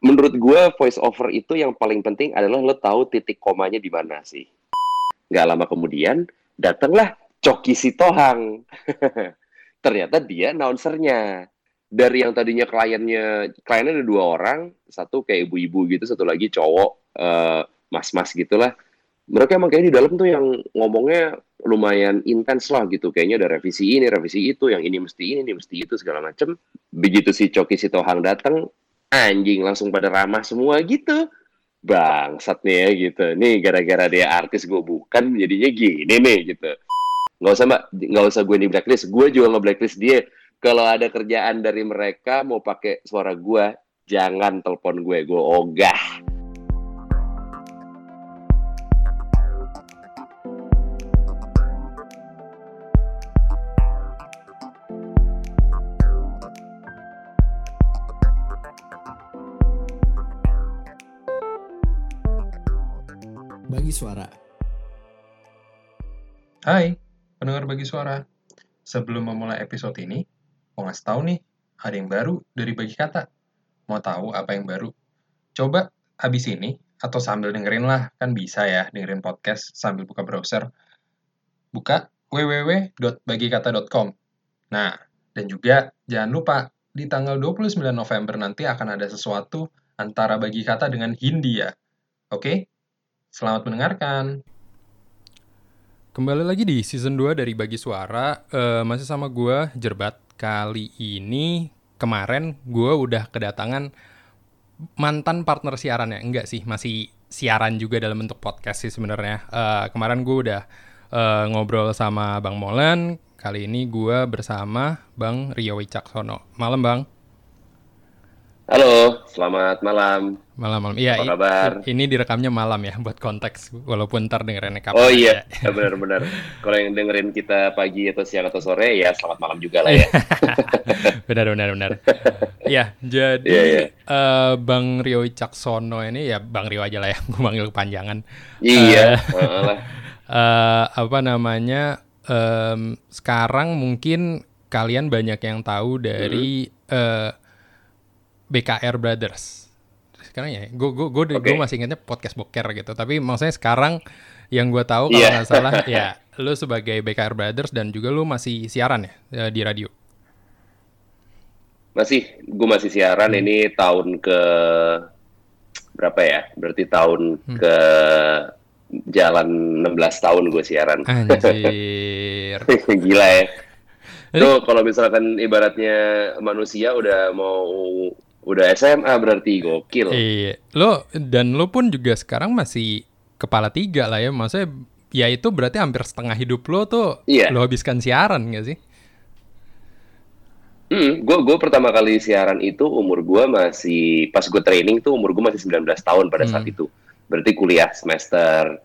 menurut gue voice over itu yang paling penting adalah lo tahu titik komanya di mana sih. Gak lama kemudian datanglah Coki Sitohang. Ternyata dia announcernya. Dari yang tadinya kliennya, kliennya ada dua orang, satu kayak ibu-ibu gitu, satu lagi cowok, uh, mas-mas gitulah. Mereka emang kayak di dalam tuh yang ngomongnya lumayan intens lah gitu. Kayaknya ada revisi ini, revisi itu, yang ini mesti ini, ini mesti itu, segala macem. Begitu si Coki Sitohang datang, anjing langsung pada ramah semua gitu. Bangsat nih ya gitu. Nih gara-gara dia artis gue bukan jadinya gini nih gitu. Nggak usah mbak. Nggak usah gue di blacklist. Gue juga nge blacklist dia. Kalau ada kerjaan dari mereka mau pakai suara gue jangan telepon gue. Gue ogah Suara. Hai, pendengar Bagi Suara. Sebelum memulai episode ini, mau ngasih tahu nih, ada yang baru dari Bagi Kata. Mau tahu apa yang baru? Coba habis ini, atau sambil dengerin lah, kan bisa ya dengerin podcast sambil buka browser. Buka www.bagikata.com. Nah, dan juga jangan lupa, di tanggal 29 November nanti akan ada sesuatu antara Bagi Kata dengan Hindia. Oke? Selamat mendengarkan. Kembali lagi di season 2 dari Bagi Suara, uh, masih sama gue, Jerbat. Kali ini, kemarin gue udah kedatangan mantan partner siarannya. Enggak sih, masih siaran juga dalam bentuk podcast sih sebenarnya. Uh, kemarin gue udah uh, ngobrol sama Bang Molen, kali ini gue bersama Bang Rio Wicaksono. Malam Bang. Halo, selamat malam. Malam-malam. Iya, Apa kabar? ini direkamnya malam ya buat konteks walaupun ntar dengerinnya kapan. Oh iya, ya, benar-benar. Kalau yang dengerin kita pagi atau siang atau sore ya selamat malam juga lah ya. benar benar benar. Iya, jadi yeah, yeah. Uh, Bang Rio Caksono ini ya Bang Rio aja lah ya, gue panggil kepanjangan. Iya. Uh, uh, apa namanya? Um, sekarang mungkin kalian banyak yang tahu dari hmm. uh, BKR Brothers. Sekarang ya, gue gue gue okay. masih ingatnya podcast boker gitu. Tapi maksudnya sekarang yang gue tahu kalau iya. nggak yeah. salah ya, lu sebagai BKR Brothers dan juga lu masih siaran ya eh, di radio. Masih, gue masih siaran hmm. ini tahun ke berapa ya? Berarti tahun hmm. ke jalan 16 tahun gue siaran. Anjir. Gila ya. Tuh kalau misalkan ibaratnya manusia udah mau Udah SMA berarti gokil. Iya. Lo dan lo pun juga sekarang masih kepala tiga lah ya. Maksudnya ya itu berarti hampir setengah hidup lo tuh iya. lo habiskan siaran gak sih? Hmm, gue gue pertama kali siaran itu umur gue masih pas gue training tuh umur gue masih 19 tahun pada hmm. saat itu. Berarti kuliah semester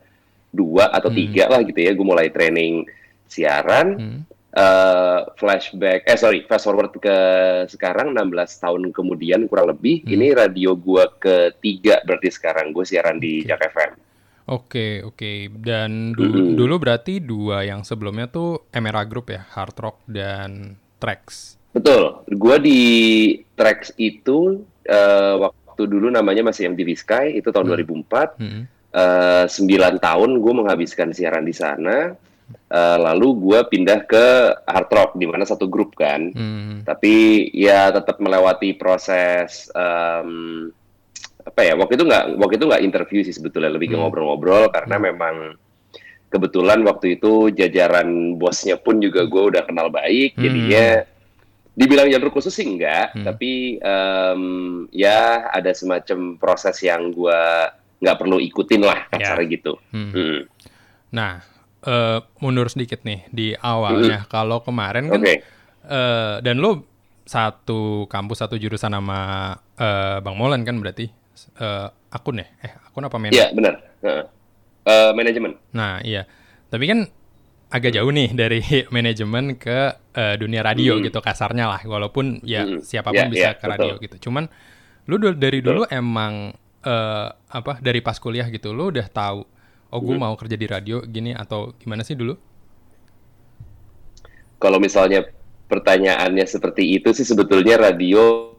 2 atau hmm. tiga lah gitu ya. Gue mulai training siaran. Hmm uh, flashback eh sorry fast forward ke sekarang 16 tahun kemudian kurang lebih hmm. ini radio gua ketiga berarti sekarang gue siaran di okay. Jak FM. Oke okay, oke okay. dan du hmm. dulu berarti dua yang sebelumnya tuh Emera Group ya Hard Rock dan Trax. Betul, gue di Trax itu uh, waktu dulu namanya masih MTV Sky itu tahun hmm. 2004. Hmm. Uh, 9 tahun gue menghabiskan siaran di sana Uh, lalu gue pindah ke hard rock di mana satu grup kan, hmm. tapi ya tetap melewati proses um, apa ya waktu itu nggak waktu itu nggak interview sih sebetulnya lebih ke hmm. ngobrol-ngobrol karena hmm. memang kebetulan waktu itu jajaran bosnya pun juga gue udah kenal baik, hmm. jadinya dibilang jalur khusus sih enggak, hmm. tapi um, ya ada semacam proses yang gue nggak perlu ikutin lah kasarnya yeah. gitu. Hmm. Hmm. Nah uh, mundur sedikit nih di awalnya. Mm. Kalau kemarin kan okay. uh, dan lo satu kampus satu jurusan sama uh, Bang Molan kan berarti uh, akun ya? Eh akun apa manajemen? Iya benar. Uh, uh, manajemen. Nah iya. Tapi kan agak jauh nih dari manajemen ke uh, dunia radio mm. gitu kasarnya lah. Walaupun ya mm. siapa pun yeah, bisa yeah, ke radio betul. gitu. Cuman lu dari dulu betul. emang uh, apa dari pas kuliah gitu lu udah tahu oh gue hmm. mau kerja di radio gini atau gimana sih dulu? Kalau misalnya pertanyaannya seperti itu sih sebetulnya radio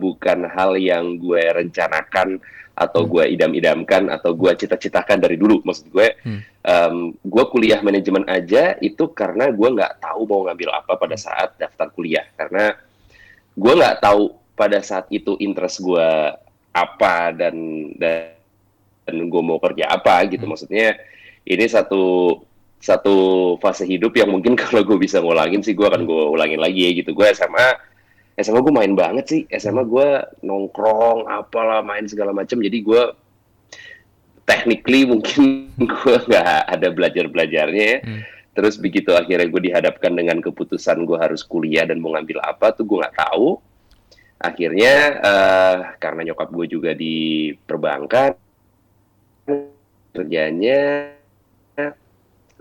bukan hal yang gue rencanakan atau Hmm. gue idam-idamkan atau gue cita-citakan dari dulu. Maksud gue, Hmm. em, gue kuliah manajemen aja itu karena gue nggak tahu mau ngambil apa pada saat daftar kuliah. Karena gue nggak tahu pada saat itu interest gue apa dan dan, dan gue mau kerja apa gitu. Hmm. Maksudnya ini satu satu fase hidup yang mungkin kalau gue bisa ngulangin sih gue akan gue ulangin lagi ya gitu. Gue SMA SMA gue main banget sih. SMA gue nongkrong apalah main segala macam. Jadi gue technically mungkin gue nggak ada belajar belajarnya ya. Hmm. Terus begitu akhirnya gue dihadapkan dengan keputusan gue harus kuliah dan mau ngambil apa tuh gue nggak tahu. Akhirnya eh, karena nyokap gue juga di perbankan kerjanya.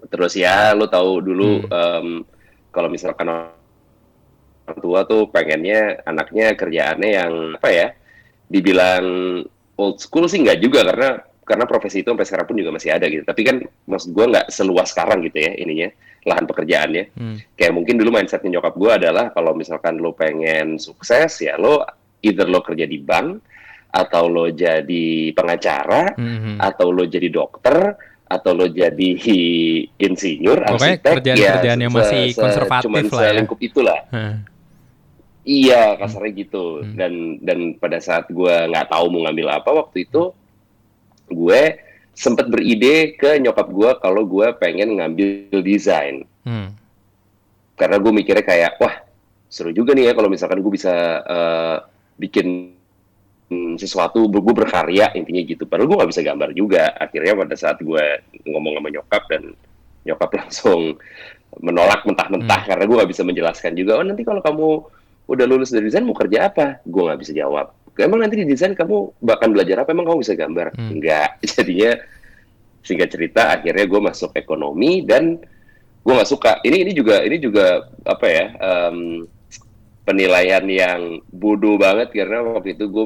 Terus ya lo tahu dulu em, kalau misalkan orang tua tuh pengennya anaknya kerjaannya yang apa ya dibilang old school sih nggak juga karena karena profesi itu sampai sekarang pun juga masih ada gitu. Tapi kan maksud gue nggak seluas sekarang gitu ya ininya lahan pekerjaannya. Hmm. kayak mungkin dulu mindsetnya nyokap gue adalah kalau misalkan lo pengen sukses ya lo either lo kerja di bank atau lo jadi pengacara Hmm. atau lo jadi dokter atau lo jadi insinyur Pokoknya arsitek kerjaan-kerjaan yang se- masih se- konservatif cuman lah ya. selingkup itulah Hah. iya kasarnya gitu Hmm. dan dan pada saat gue nggak tahu mau ngambil apa waktu itu gue sempat beride ke nyokap gue kalau gue pengen ngambil desain Hmm. karena gue mikirnya kayak wah seru juga nih ya kalau misalkan gue bisa eh, bikin hmm, sesuatu gue berkarya intinya gitu. Padahal gue nggak bisa gambar juga. Akhirnya pada saat gue ngomong sama nyokap dan nyokap langsung menolak mentah-mentah Hmm. karena gue nggak bisa menjelaskan juga oh nanti kalau kamu udah lulus dari desain mau kerja apa? Gue nggak bisa jawab. Emang nanti di desain kamu bahkan belajar apa? Emang kamu bisa gambar? Hmm. enggak jadinya singkat cerita akhirnya gue masuk ekonomi dan gue nggak suka. Ini ini juga ini juga apa ya em, penilaian yang bodoh banget karena waktu itu gue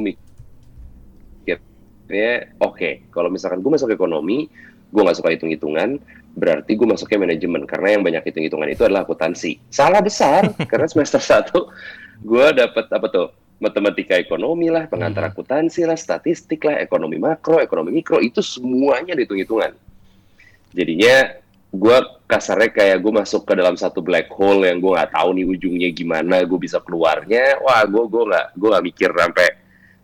oke kalau misalkan gue masuk ekonomi gue nggak suka hitung hitungan berarti gue masuknya manajemen. Karena yang banyak hitung hitungan itu adalah akuntansi. Salah besar karena semester satu gue dapat apa tuh matematika ekonomi lah pengantar Hmm. akuntansi lah statistik lah ekonomi makro ekonomi mikro itu semuanya hitung hitungan jadinya gue kasarnya kayak gue masuk ke dalam satu black hole yang gue nggak tahu nih ujungnya gimana gue bisa keluarnya wah gue gue nggak gue nggak mikir sampai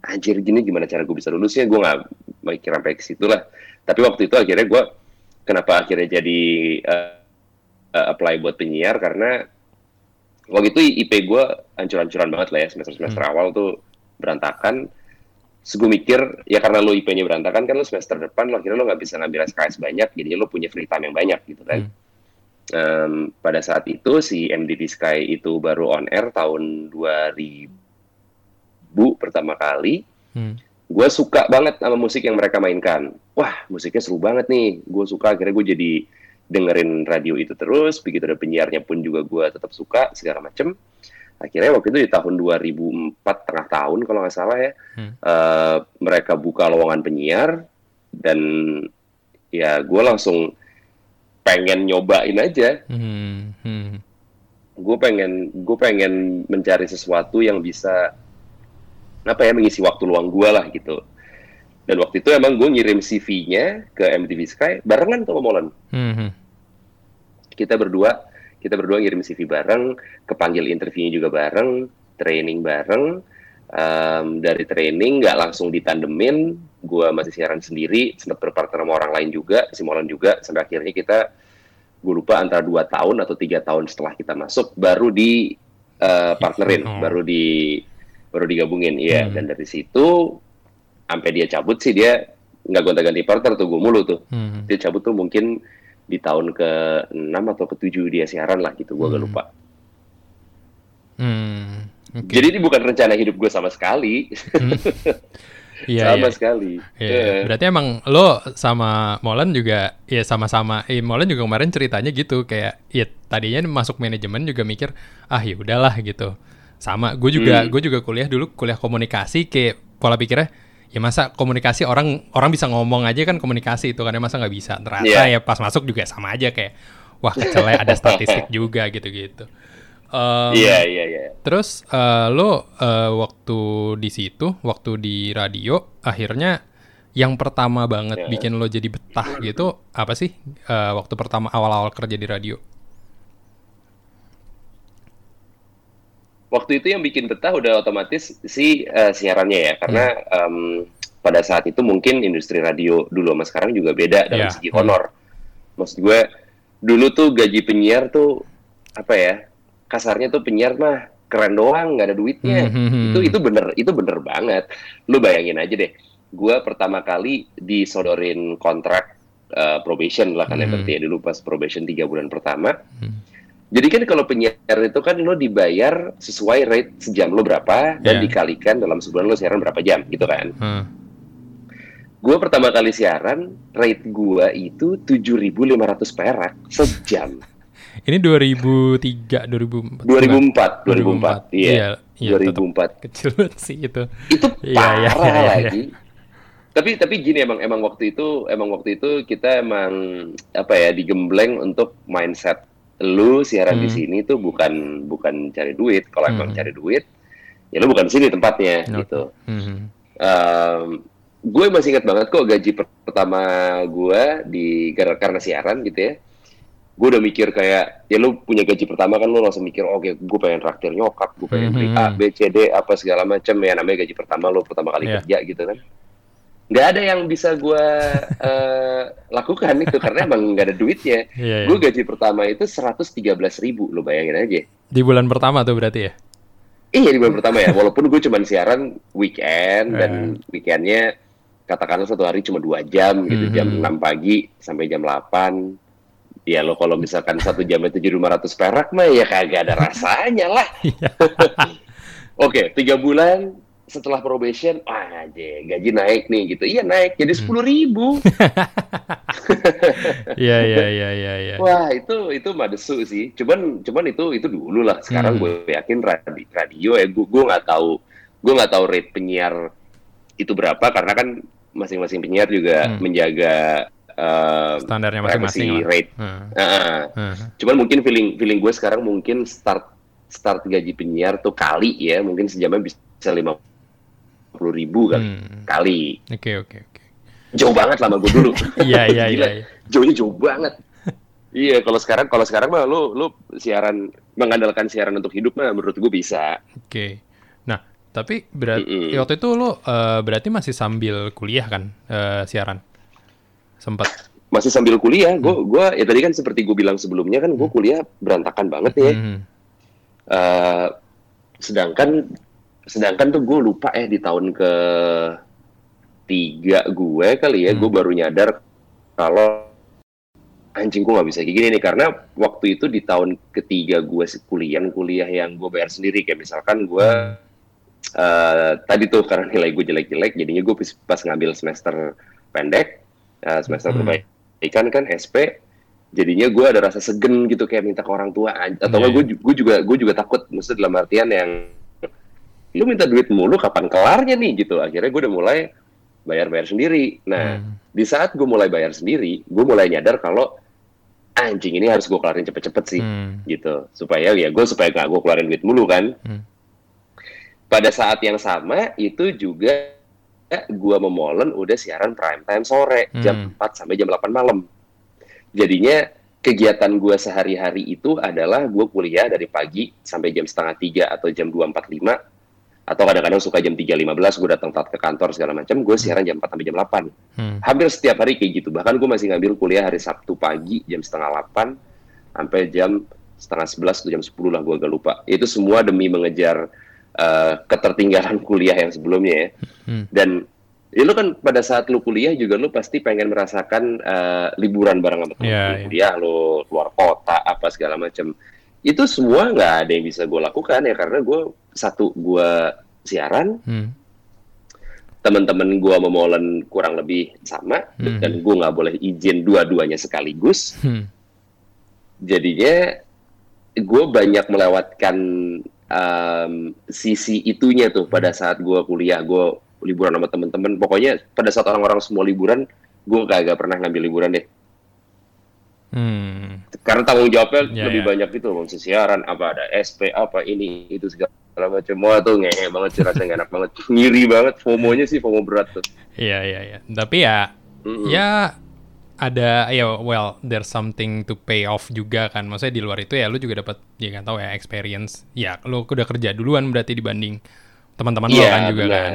anjir gini gimana cara gue bisa lulusnya gue nggak mikir sampai ke situ lah. Tapi waktu itu akhirnya gue kenapa akhirnya jadi eh, apply buat penyiar? Karena waktu itu IP gue hancur-hancuran banget lah ya semester-semester awal tuh berantakan. Terus gue mikir, ya karena lo IP-nya berantakan kan lo semester depan lo akhirnya lo nggak bisa ngambil SKS banyak, jadinya lo punya free time yang banyak gitu kan. Em, pada saat itu si MDT Sky itu baru on air tahun 2000 pertama kali. Hmm. Gue suka banget sama musik yang mereka mainkan. Wah, musiknya seru banget nih. Gue suka, akhirnya gue jadi dengerin radio itu terus. Begitu ada penyiarnya pun juga gue tetap suka, segala macem. Akhirnya waktu itu di tahun 2004, tengah tahun kalau nggak salah ya, Hmm. eh, mereka buka lowongan penyiar. Dan ya gue langsung pengen nyobain aja. Hmm. Hmm. Gue pengen, gue pengen mencari sesuatu yang bisa apa ya mengisi waktu luang gue lah gitu. Dan waktu itu emang gue ngirim CV-nya ke MTV Sky barengan sama Molen. Hmm. Kita berdua, kita berdua ngirim CV bareng, kepanggil interviewnya juga bareng, training bareng. Em, dari training nggak langsung ditandemin, gue masih siaran sendiri, sempat berpartner sama orang lain juga, si Molen juga, sampai akhirnya kita, gue lupa antara dua tahun atau tiga tahun setelah kita masuk, baru di eh, partnerin, Oh. baru di baru digabungin, iya. Hmm. Dan dari situ sampai dia cabut sih dia nggak gonta-ganti partner tuh gue mulu tuh. Hmm. Dia cabut tuh mungkin di tahun ke-6 atau ke-7 dia siaran lah gitu, gue Hmm. lupa. Hmm. Oke. Jadi ini bukan rencana hidup gue sama sekali, Hmm. Iya, sama iya. sekali. Iya, berarti emang lo sama Molan juga ya sama-sama. Eh, Molan juga kemarin ceritanya gitu kayak ya tadinya masuk manajemen juga mikir ah ya udahlah gitu. Sama, gue juga Hmm. gue juga kuliah dulu kuliah komunikasi kayak pola pikirnya ya masa komunikasi orang orang bisa ngomong aja kan komunikasi itu kan ya masa nggak bisa. Ternyata Iya. ya pas masuk juga sama aja kayak wah kecelnya ada statistik juga gitu-gitu. Iya iya iya. Terus eh, lo eh, waktu di situ, waktu di radio, akhirnya yang pertama banget Ya. bikin lo jadi betah gitu apa sih? Eh, waktu pertama awal-awal kerja di radio? Waktu itu yang bikin betah udah otomatis si eh, siarannya ya, karena em, pada saat itu mungkin industri radio dulu sama sekarang juga beda dalam Iya. segi honor. Maksud gue dulu tuh gaji penyiar tuh apa ya? Kasarnya tuh penyiar mah keren doang, nggak ada duitnya. Mhm. Itu itu bener, itu bener banget. Lu bayangin aja deh, gue pertama kali disodorin kontrak eh, probation lah kan ya Hmm. berarti ya dulu pas probation tiga bulan pertama. Hmm. Jadi kan kalau penyiar itu kan lo dibayar sesuai rate sejam lo berapa dan Iya. dikalikan dalam sebulan lo siaran berapa jam gitu kan. Hmm. Gue pertama kali siaran rate gue itu 7.500 perak sejam. Ini 2003, 2004. 2004, 2004. 2004, iya. Iya, iya, 2004. Kecil banget sih itu. Itu Iya, parah iya, iya, iya. lagi. Tapi tapi gini emang emang waktu itu emang waktu itu kita emang apa ya digembleng untuk mindset lu siaran di Hmm. sini tuh bukan bukan cari duit. Kalau emang Hmm. cari duit ya lu bukan di sini tempatnya Oke. gitu. Mhm. Em, gue masih ingat banget kok gaji per- pertama gue di karena, siaran gitu ya. Gue udah mikir kayak ya lu punya gaji pertama kan lu langsung mikir oke gue pengen traktir nyokap, gue pengen beli. A, B, C, D apa segala macam ya namanya gaji pertama lu pertama kali Iya. kerja gitu kan. Nggak ada yang bisa gue eh, lakukan itu karena emang nggak ada duitnya. Iya, iya. Gue gaji pertama itu 113.000 ribu, lu bayangin aja. Di bulan pertama tuh berarti ya? Iya di bulan pertama ya, walaupun gue cuman siaran weekend dan Eh. weekendnya katakanlah satu hari cuma dua jam gitu, jam Mhm. 6 pagi sampai jam 8. Ya lo kalau misalkan satu jamnya tujuh lima ratus perak mah ya kagak ada rasanya lah. Iya. Oke, tiga bulan setelah probation, ah aja gaji naik nih gitu. Iya naik jadi Hmm. sepuluh ribu. Iya, iya, iya, iya, iya. Wah itu itu madesu sih. Cuman cuman itu itu dulu lah. Sekarang Hmm. gue yakin radio, radio ya gue gue nggak tahu gue nggak tahu rate penyiar itu berapa karena kan masing-masing penyiar juga Hmm. menjaga eh, Standarnya masing-masing rate. Heeh. Heeh. Heeh. Cuman mungkin feeling feeling gue sekarang mungkin start start gaji penyiar tuh kali ya mungkin sejamnya bisa lima puluh ribu kali Hmm. kali. Oke, oke, oke. Jauh banget lama gue dulu. Iya, iya, iya. Jauhnya jauh banget. iya, kalau sekarang kalau sekarang mah lu lu siaran mengandalkan siaran untuk hidup mah menurut gue bisa. Oke. Nah, tapi berarti Mm-mm. waktu itu lo eh, berarti masih sambil kuliah kan eh, siaran? Sempat. Masih sambil kuliah, gue gua ya tadi kan seperti gue bilang sebelumnya kan gue kuliah berantakan banget ya. Mhm. Eh, sedangkan sedangkan tuh gue lupa eh di tahun ke tiga gue kali ya Hmm. gue baru nyadar kalau anjing gue nggak bisa kayak gini nih. Karena waktu itu di tahun ketiga gue kuliah kuliah yang gue bayar sendiri. Kayak misalkan gue eh, tadi tuh karena nilai gue jelek-jelek jadinya gue pas- ngambil semester pendek eh, semester Hmm. perbaikan kan SP jadinya gue ada rasa segen gitu kayak minta ke orang tua atau Iya, gue gue juga gue juga takut. Maksudnya dalam artian yang lu minta duit mulu kapan kelarnya nih gitu akhirnya gue udah mulai bayar-bayar sendiri nah Hmm. di saat gue mulai bayar sendiri gue mulai nyadar kalau anjing ini harus gue kelarin cepet-cepet sih Hmm. gitu supaya ya gue supaya gak gue keluarin duit mulu kan Hmm. pada saat yang sama itu juga gue memolen udah siaran prime time sore jam Hmm. 4 sampai jam 8 malam jadinya kegiatan gue sehari-hari itu adalah gue kuliah dari pagi sampai jam setengah tiga atau jam 2.45 atau kadang-kadang suka jam 3.15 gue datang telat ke kantor segala macam gue siaran jam 4 sampai jam 8 Hmm. hampir setiap hari kayak gitu bahkan gue masih ngambil kuliah hari Sabtu pagi jam setengah 8 sampai jam setengah 11 atau jam 10 lah gue agak lupa itu semua demi mengejar eh, ketertinggalan kuliah yang sebelumnya ya Hmm. dan ya lu kan pada saat lu kuliah juga lu pasti pengen merasakan eh, liburan bareng sama teman iya. kuliah lu keluar kota apa segala macam itu semua nggak ada yang bisa gue lakukan ya karena gue satu gue siaran Hmm. teman-teman gua memolen kurang lebih sama Hmm. dan gua nggak boleh izin dua-duanya sekaligus Hmm. jadinya gue banyak melewatkan em, sisi itunya tuh pada saat gua kuliah gue liburan sama teman-teman pokoknya pada saat orang-orang semua liburan gue kagak pernah ngambil liburan deh Hmm. Karena tanggung jawabnya Ya, lebih ya. banyak gitu, ngisi siaran, apa ada SP, apa ini, itu segala macam. Wah tuh ngehe banget sih rasanya enak banget. Ngiri banget, FOMO-nya sih FOMO berat tuh. Iya, iya, iya. Tapi ya, Mm-mm. ya ada, ya well, there's something to pay off juga kan. Maksudnya di luar itu ya lu juga dapat, ya nggak tahu ya, experience. Ya, lu udah kerja duluan berarti dibanding teman-teman lo Iya, kan juga benar. kan.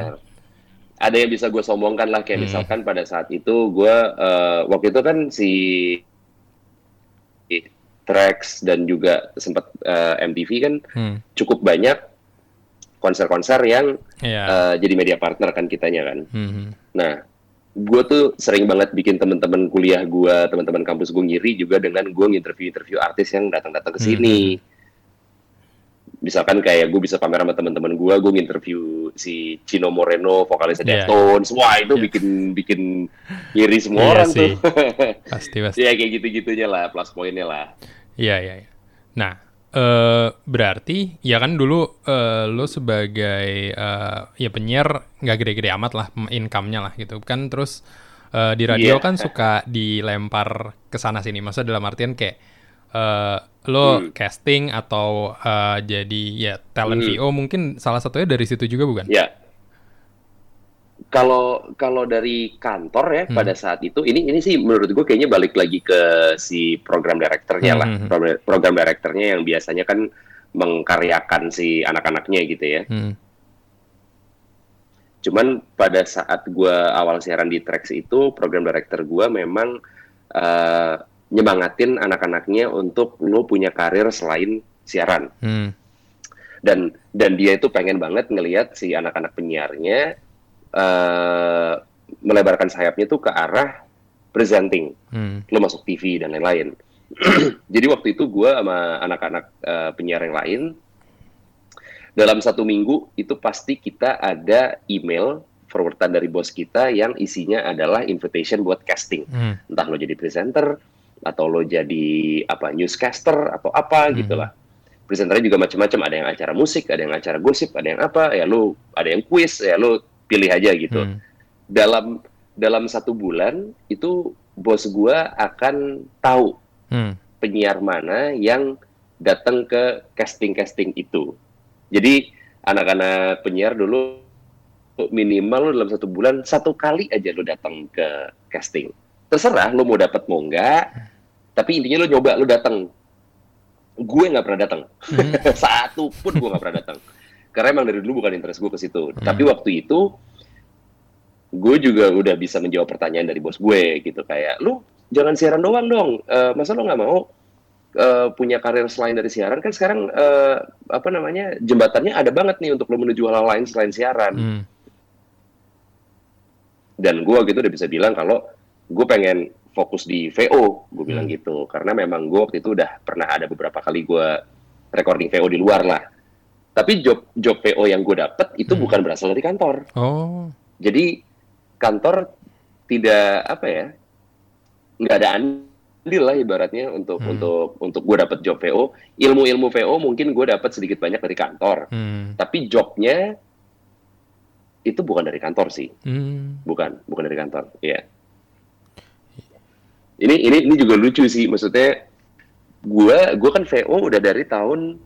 Ada yang bisa gue sombongkan lah, kayak Hmm. misalkan pada saat itu gue, eh, waktu itu kan si Trax dan juga sempat eh, MTV kan Hmm. cukup banyak konser-konser yang Iya. eh, jadi media partner kan kitanya kan. Hmm. Nah, gue tuh sering banget bikin teman-teman kuliah gue, teman-teman kampus gue ngiri juga dengan gue nginterview-interview artis yang datang-datang ke sini. Misalkan kayak gue bisa pamer sama teman-teman gue, gue nginterview si Chino Moreno, vokalisnya Iya. Deftones, wah itu Iya. bikin bikin ngiri semua Iya orang sih. tuh. Pasti, pasti. ya kayak gitu-gitunya lah, plus poinnya lah. Iya, iya, iya. Nah, eh berarti ya kan dulu eh, lo sebagai eh, ya penyiar nggak gede-gede amat lah income-nya lah gitu kan terus eh, di radio Iya. kan suka dilempar ke sana sini masa dalam artian kayak eh, lo Hmm. casting atau eh, jadi ya talent Hmm. VO mungkin salah satunya dari situ juga bukan? Ya. Kalau kalau dari kantor ya Hmm. pada saat itu ini ini sih menurut gue kayaknya balik lagi ke si program direkturnya Hmm, lah. Program, program direkturnya yang biasanya kan mengkaryakan si anak-anaknya gitu ya. Hmm. Cuman pada saat gue awal siaran di Trax itu program director gue memang eh, nyemangatin anak-anaknya untuk lo punya karir selain siaran. Hmm. dan dan dia itu pengen banget ngelihat si anak-anak penyiarnya eh melebarkan sayapnya tuh ke arah presenting, Hmm. lo masuk TV dan lain-lain. Jadi waktu itu gue sama anak-anak eh, penyiar yang lain dalam satu minggu itu pasti kita ada email forwardan dari bos kita yang isinya adalah invitation buat casting Hmm. entah lo jadi presenter atau lo jadi apa newscaster atau apa Mhm. gitulah presenternya juga macam-macam ada yang acara musik ada yang acara gosip ada yang apa ya lo ada yang quiz ya lo pilih aja gitu Hmm. dalam dalam satu bulan itu bos gua akan tahu Hmm. penyiar mana yang datang ke casting casting itu jadi anak-anak penyiar dulu minimal lo dalam satu bulan satu kali aja lo datang ke casting terserah lo mau dapat mau enggak tapi intinya lo nyoba lo datang gue nggak pernah datang Hmm. satu pun gue nggak pernah datang karena emang dari dulu bukan interest gue ke situ. Hmm. tapi waktu itu gue juga udah bisa menjawab pertanyaan dari bos gue gitu. Kayak lu jangan siaran doang dong. Eh, masa lo nggak mau eh, punya karir selain dari siaran? Kan sekarang eh, apa namanya jembatannya ada banget nih untuk lo menuju hal lain selain siaran. Hmm. dan gue gitu udah bisa bilang kalau gue pengen fokus di VO gue bilang Hmm. gitu. Karena memang gue waktu itu udah pernah ada beberapa kali gue recording VO di luar lah tapi job job VO yang gue dapet itu Hmm. bukan berasal dari kantor Oh. jadi kantor tidak apa ya nggak ada andil lah ibaratnya untuk Hmm. untuk untuk gue dapet job VO ilmu ilmu VO mungkin gue dapet sedikit banyak dari kantor Hmm. tapi jobnya itu bukan dari kantor sih Hmm. bukan bukan dari kantor ya ini ini ini juga lucu sih maksudnya gua gua kan VO udah dari tahun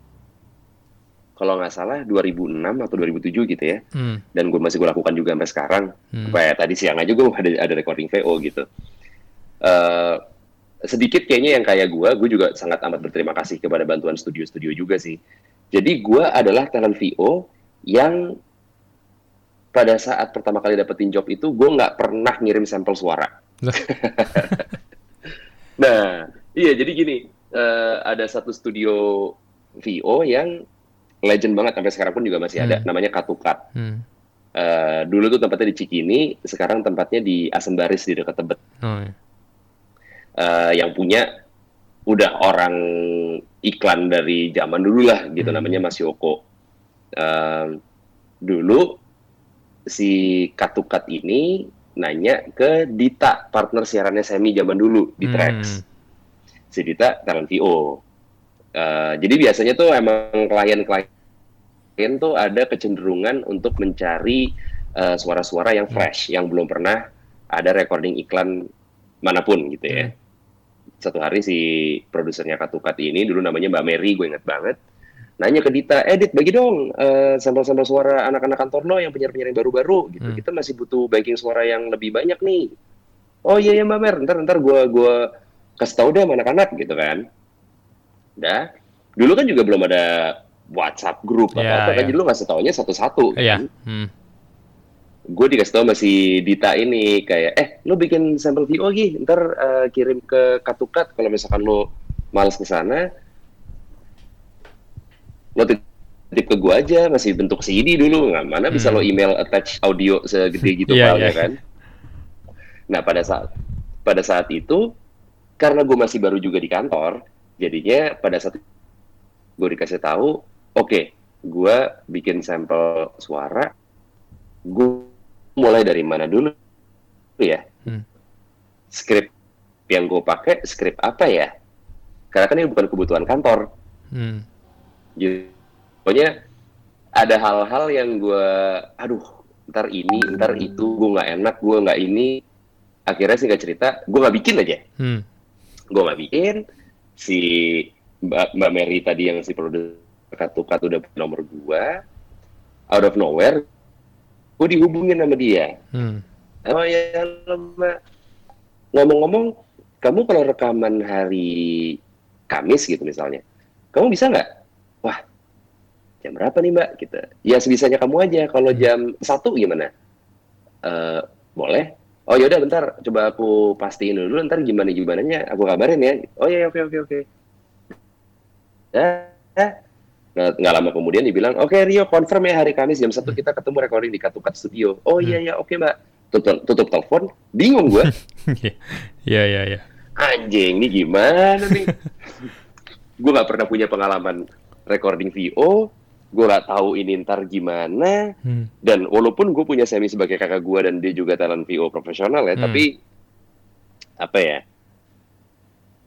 kalau nggak salah 2006 atau 2007 gitu ya. Hmm. dan gue masih gue lakukan juga sampai sekarang. Hmm. kayak tadi siang aja gue ada ada recording VO gitu. Eh, sedikit kayaknya yang kayak gue gue juga sangat amat berterima kasih kepada bantuan studio-studio juga sih. Jadi gue adalah talent VO yang pada saat pertama kali dapetin job itu gue nggak pernah ngirim sampel suara. Nah iya jadi gini eh, ada satu studio VO yang legend banget sampai sekarang pun juga masih ada Hmm. namanya Katukat Hmm. Eh, dulu tuh tempatnya di Cikini, sekarang tempatnya di Asembaris di dekat Tebet. Oh, iya. Eh, yang punya udah orang iklan dari zaman dulu lah, gitu Hmm. namanya Mas Yoko. Eh, dulu si Katukat ini nanya ke Dita, partner siarannya Semi zaman dulu di Hmm. Trax. Si Dita talent VO. Eh, jadi biasanya tuh emang klien-klien tuh ada kecenderungan untuk mencari eh, suara-suara yang fresh, yang belum pernah ada recording iklan mana pun gitu ya. Hmm. satu hari si produsernya Katukat ini dulu namanya Mbak Mary, gue inget banget. Nanya ke Dita, edit bagi dong eh, sampel-sampel suara anak-anak kantor lo yang penyiar-penyiar yang baru-baru gitu. Hmm. Kita masih butuh banking suara yang lebih banyak nih. Oh iya ya Mbak Mer, ntar ntar gue gua kasih tahu deh anak-anak gitu kan. Dah. Dulu kan juga belum ada WhatsApp grup atau Ya, apa kan, ya. jadi lu ngasih taunya satu-satu. Iya. kan. Hmm. Gue dikasih tau masih Dita ini kayak, eh lu bikin sampel VO Gi, ntar eh, kirim ke Katukat kalau misalkan lu males ke sana, lo titip ke gue aja, masih bentuk CD dulu, nggak mana bisa Hmm. lo email attach audio segede gitu Iya, filenya iya. kan. Nah pada saat pada saat itu karena gue masih baru juga di kantor, jadinya pada saat gue dikasih tahu, oke, gue bikin sampel suara, gue mulai dari mana dulu ya? Hmm. Skrip yang gue pakai skrip apa ya? Karena kan ini bukan kebutuhan kantor. Hmm. Jadi, pokoknya ada hal-hal yang gue, aduh, ntar ini, ntar itu, gue nggak enak, gue nggak ini. Akhirnya singkat cerita, gue nggak bikin aja. Hmm. Gue nggak bikin. Si Mbak, Mbak Mary tadi yang si produser Katukat udah nomor gue. Out of nowhere, gue dihubungin sama dia. Hmm. Oh ya, Mbak. Ngomong-ngomong, kamu kalau rekaman hari Kamis gitu misalnya, kamu bisa nggak? Wah, jam berapa nih Mbak? Gitu. Ya sebisanya kamu aja. Kalau jam satu gimana? Eh, boleh. Oh yaudah bentar, coba aku pastiin dulu. Ntar gimana gimananya, aku kabarin ya. Oh iya oke oke oke. Ya, Nah, nggak lama kemudian dibilang, oke Rio confirm ya hari Kamis jam satu kita ketemu recording di Katukat Studio. Oh iya ya oke mbak. Tutup, tutup telepon, bingung gue. Iya, iya, iya. Anjing, ini gimana nih? gue nggak pernah punya pengalaman recording VO, gue nggak tahu ini ntar gimana. Hmm. Dan walaupun gue punya Semi sebagai kakak gue dan dia juga talent VO profesional ya, Hmm. tapi apa ya?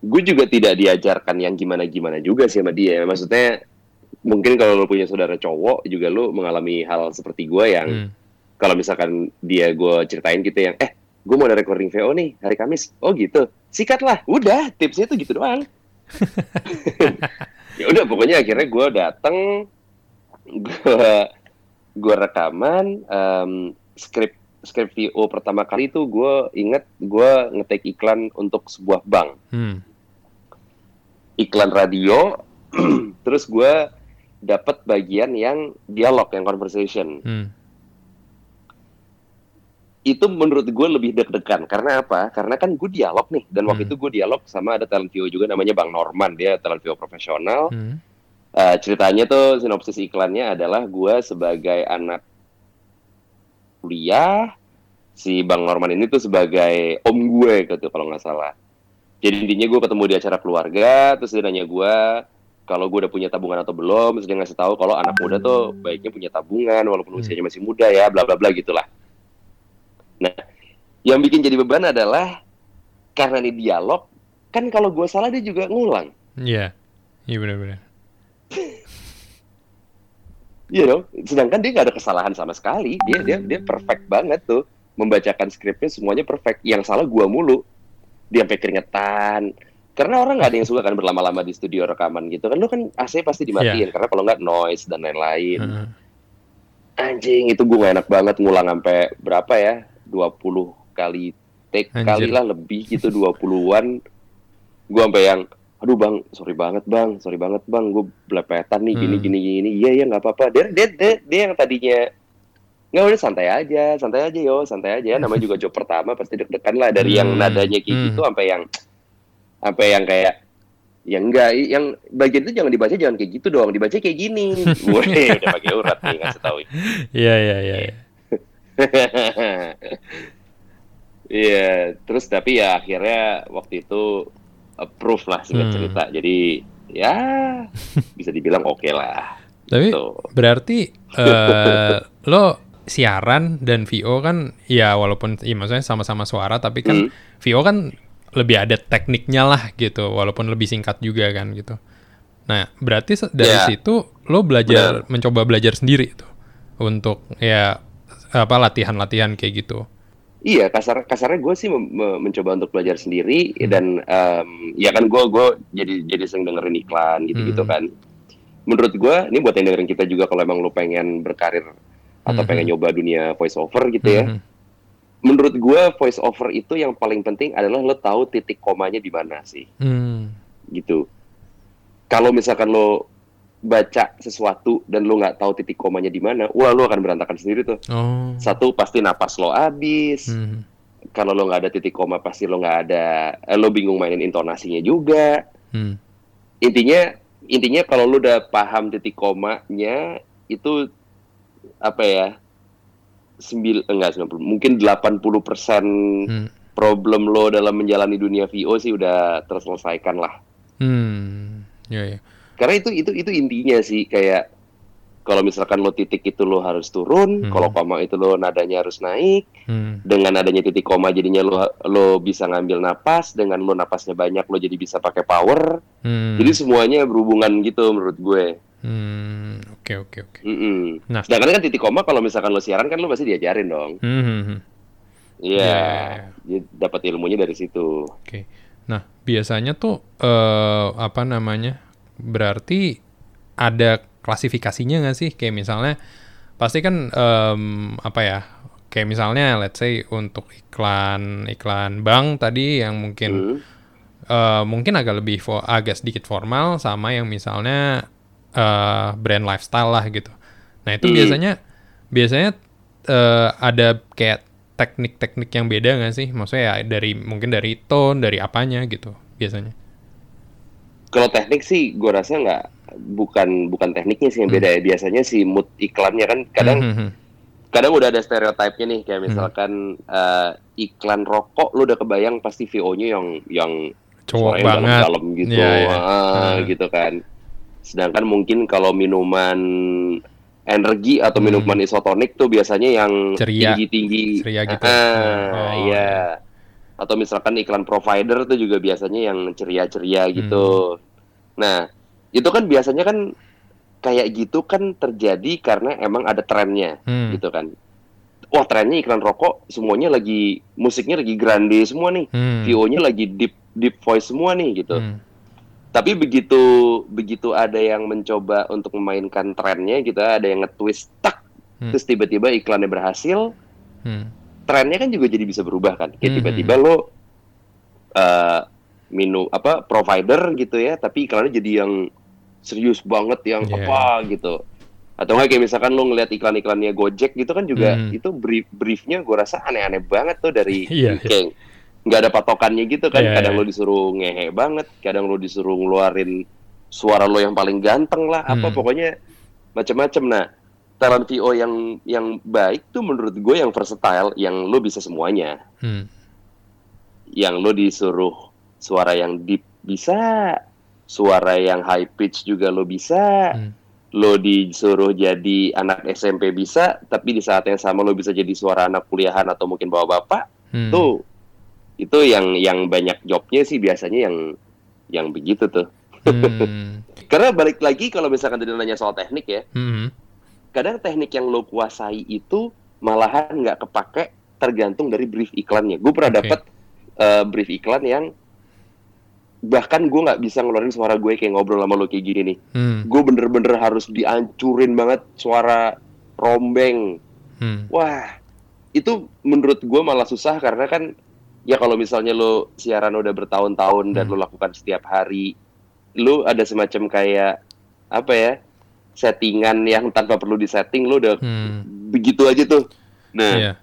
Gue juga tidak diajarkan yang gimana-gimana juga sih sama dia. Maksudnya mungkin kalau lo punya saudara cowok juga lo mengalami hal seperti gue yang Hmm. kalau misalkan dia gue ceritain gitu yang eh gue mau ada recording VO nih hari Kamis. Oh gitu. Sikat lah udah tipsnya tuh gitu doang. Ya udah pokoknya akhirnya gue dateng gue gue rekaman em, skrip skrip VO pertama kali itu gue inget gue ngetek iklan untuk sebuah bank. Hmm. iklan radio. Terus gue dapat bagian yang dialog yang conversation Hmm. itu menurut gue lebih deg-degan karena apa? Karena kan gue dialog nih dan waktu Hmm. itu gue dialog sama ada talent VO juga namanya Bang Norman dia talent VO profesional. Hmm. Eh, ceritanya tuh sinopsis iklannya adalah gue sebagai anak kuliah si Bang Norman ini tuh sebagai om gue gitu kalau nggak salah. Jadi intinya gue ketemu di acara keluarga terus dia nanya gue kalau gue udah punya tabungan atau belum terus dia ngasih tahu kalau anak muda tuh baiknya punya tabungan walaupun Hmm. usianya masih muda ya bla bla bla gitulah. Nah, yang bikin jadi beban adalah karena ini dialog, kan kalau gue salah dia juga ngulang. Iya. Iya benar-benar. Iya dong. Sedangkan dia nggak ada kesalahan sama sekali. Dia dia dia perfect banget tuh membacakan skripnya semuanya perfect. Yang salah gua mulu. Dia sampai keringetan. Karena orang nggak ada yang suka kan berlama-lama di studio rekaman gitu kan. Lu kan AC pasti dimatiin karena kalau nggak noise dan lain-lain. Heeh. Anjing itu gue gak enak banget ngulang sampai berapa ya? 20 kali take Anjir. kali lah lebih gitu 20-an. Gue sampai yang aduh bang, sorry banget bang, sorry banget bang, gue belepetan nih gini Hmm. gini gini. Iya ya nggak apa-apa. Dia, dia dia dia yang tadinya nggak udah santai aja, santai aja yo, santai aja. Namanya juga job pertama pasti deg-degan lah dari yang Hmm. nadanya kayak Hmm. gitu sampai yang sampai yang kayak ya enggak, yang bagian itu jangan dibaca jangan kayak gitu dong, dibaca kayak gini. Gue udah pakai urat nih ngasih tahu. Iya, iya, iya. iya. Iya, terus tapi ya akhirnya waktu itu approve lah singkat Hmm. cerita. Jadi ya bisa dibilang oke lah. Tapi Tuh. berarti eh lo siaran dan VO kan ya walaupun ya maksudnya sama-sama suara tapi kan Hmm. VO kan lebih ada tekniknya lah gitu walaupun lebih singkat juga kan gitu. Nah, berarti dari Ya. situ lo belajar mencoba belajar sendiri tuh untuk ya apa latihan-latihan kayak gitu. iya kasar kasarnya gue sih mencoba untuk belajar sendiri Hmm. dan em, ya kan gue gue jadi jadi sering dengerin iklan gitu gitu Hmm. kan menurut gue ini buat yang dengerin kita juga kalau emang lu pengen berkarir atau Mhm. pengen nyoba dunia voice over gitu ya Mhm. Menurut gue voice over itu yang paling penting adalah lo tahu titik komanya di mana sih Hmm. gitu kalau misalkan lo baca sesuatu dan lo nggak tahu titik komanya di mana wah lo akan berantakan sendiri tuh Oh. satu pasti napas lo habis Hmm. kalau lo nggak ada titik koma pasti lo nggak ada eh, lo bingung mainin intonasinya juga Hmm. intinya intinya kalau lo udah paham titik komanya itu apa ya sembil enggak 90 mungkin 80 persen Hmm. problem lo dalam menjalani dunia VO sih udah terselesaikan lah Hmm. Ya, ya. karena itu itu itu intinya sih kayak kalau misalkan lo titik itu lo harus turun Hmm. kalau koma itu lo nadanya harus naik Hmm. dengan adanya titik koma jadinya lo lo bisa ngambil napas dengan lo napasnya banyak lo jadi bisa pakai power Hmm. jadi semuanya berhubungan gitu menurut gue Hmm. Oke, oke, oke. Nah. sedangkan kan titik koma kalau misalkan lo siaran kan lo pasti diajarin dong Hmm, hmm, hmm. iya Iya. Jadi dapat ilmunya dari situ Oke. Nah, biasanya tuh eh apa namanya? Berarti ada klasifikasinya nggak sih? Kayak misalnya pasti kan em, apa ya? Kayak misalnya let's say untuk iklan iklan bank tadi yang mungkin Hmm. eh, mungkin agak lebih agak sedikit formal sama yang misalnya eh, brand lifestyle lah gitu. Nah, itu Hmm. biasanya biasanya eh, ada kayak teknik-teknik yang beda nggak sih? Maksudnya ya dari mungkin dari tone, dari apanya gitu biasanya. kalau teknik sih gue rasa nggak bukan bukan tekniknya sih yang beda ya biasanya si mood iklannya kan kadang Hmm, hmm, hmm. kadang udah ada stereotipnya nih kayak Hmm. misalkan eh, iklan rokok lu udah kebayang pasti VO-nya yang yang cowok banget. dalam-dalam gitu Iya, iya. ah, Ah. gitu kan sedangkan mungkin kalau minuman energi atau Hmm. minuman isotonik tuh biasanya yang Ceria. tinggi-tinggi Ceria gitu. Ah, Oh, iya atau misalkan iklan provider tuh juga biasanya yang ceria-ceria gitu nah itu kan biasanya kan kayak gitu kan terjadi karena emang ada trennya Hmm. gitu kan. Wah trennya iklan rokok semuanya lagi musiknya lagi grande semua nih, Hmm. VO-nya lagi deep deep voice semua nih gitu. Hmm. Tapi begitu begitu ada yang mencoba untuk memainkan trennya gitu, ada yang nge-twist tak, Hmm. terus tiba-tiba iklannya berhasil, Hmm. trennya kan juga jadi bisa berubah kan. Kayak Hmm. tiba-tiba lo eh minum apa provider gitu ya, tapi iklannya jadi yang serius banget yang Iya. apa gitu. Atau nggak kayak misalkan lo ngeliat iklan-iklannya Gojek gitu kan juga Hmm. itu brief briefnya gue rasa aneh-aneh banget tuh dari Iya, iya. kayak nggak ada patokannya gitu kan. Iya, kadang iya. lo disuruh ngehe banget, kadang lo disuruh ngeluarin suara lo yang paling ganteng lah, apa Hmm. pokoknya macam-macam. Nah, talent VO yang yang baik tuh menurut gue yang versatile, yang lo bisa semuanya Hmm. yang lo disuruh suara yang deep bisa, suara yang high pitch juga lo bisa, Hmm. lo disuruh jadi anak SMP bisa, tapi di saat yang sama lo bisa jadi suara anak kuliahan atau mungkin bawa bapak, Hmm. tuh itu yang yang banyak jobnya sih biasanya yang yang begitu tuh. Hmm. Karena balik lagi kalau misalkan tadi nanya soal teknik ya, Hmm. kadang teknik yang lo kuasai itu malahan nggak kepake tergantung dari brief iklannya. Gue pernah Oke. dapat eh, brief iklan yang bahkan gue nggak bisa ngeluarin suara gue kayak ngobrol sama lo kayak gini nih. Hmm. Gue bener-bener harus diancurin banget suara rombeng. Hmm. Wah, itu menurut gue malah susah karena kan ya kalau misalnya lo siaran udah bertahun-tahun dan Hmm. lo lakukan setiap hari, lo ada semacam kayak apa ya settingan yang tanpa perlu disetting lo udah Hmm. begitu aja tuh. Nah, Iya.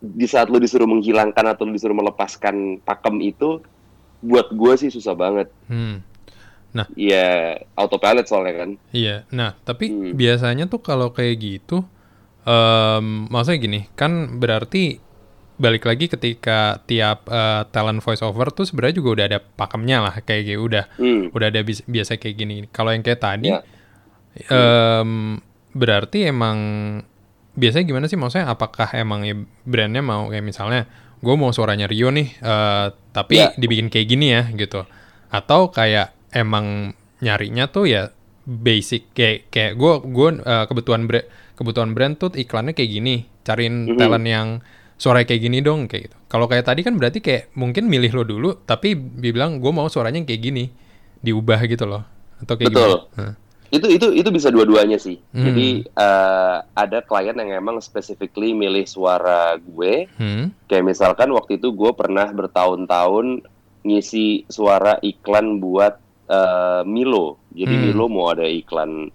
di saat lo disuruh menghilangkan atau lo disuruh melepaskan pakem itu, buat gue sih susah banget. Hmm. Ya autopilot soalnya kan. Iya. Nah, tapi Hmm. biasanya tuh kalau kayak gitu, em, maksudnya gini, kan berarti balik lagi ketika tiap eh, talent voice over tuh sebenarnya juga udah ada pakemnya lah, kayak gitu udah Hmm. udah ada biasa kayak gini. Kalau yang kayak tadi, Ya. em, berarti emang biasanya gimana sih? Maksudnya apakah emang ya brandnya mau kayak misalnya gue mau suaranya Rio nih, eh, tapi Ya. dibikin kayak gini ya gitu. Atau kayak emang nyarinya tuh ya basic kayak kayak gue gue kebutuhan brand kebutuhan brand tuh iklannya kayak gini, cariin Mhm. talent yang suara kayak gini dong kayak gitu. Kalau kayak tadi kan berarti kayak mungkin milih lo dulu, tapi bilang gue mau suaranya yang kayak gini, diubah gitu loh, atau kayak Betul. gimana? Itu itu itu bisa dua-duanya sih Hmm. jadi eh, ada klien yang emang specifically milih suara gue Hmm. kayak misalkan waktu itu gue pernah bertahun-tahun ngisi suara iklan buat eh, Milo jadi Hmm. Milo mau ada iklan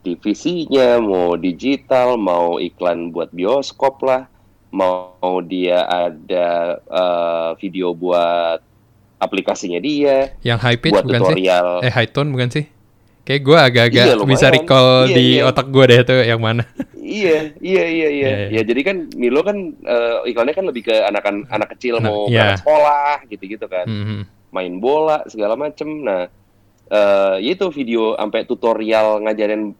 divisinya mau digital mau iklan buat bioskop lah mau dia ada eh, video buat aplikasinya dia Yang high pitch buat bukan sih? tutorial Eh high tone bukan sih? Kayak gue agak-agak Iya, lumayan. bisa recall Iya, di iya. otak gue deh tuh yang mana. Iya, iya, iya, iya. Iya, iya. Ya jadi kan Milo kan eh, iklannya kan lebih ke anak anak kecil Nah, mau iya. berangkat sekolah gitu-gitu kan, Hmm. main bola segala macem. Nah, eh ya itu video sampai tutorial ngajarin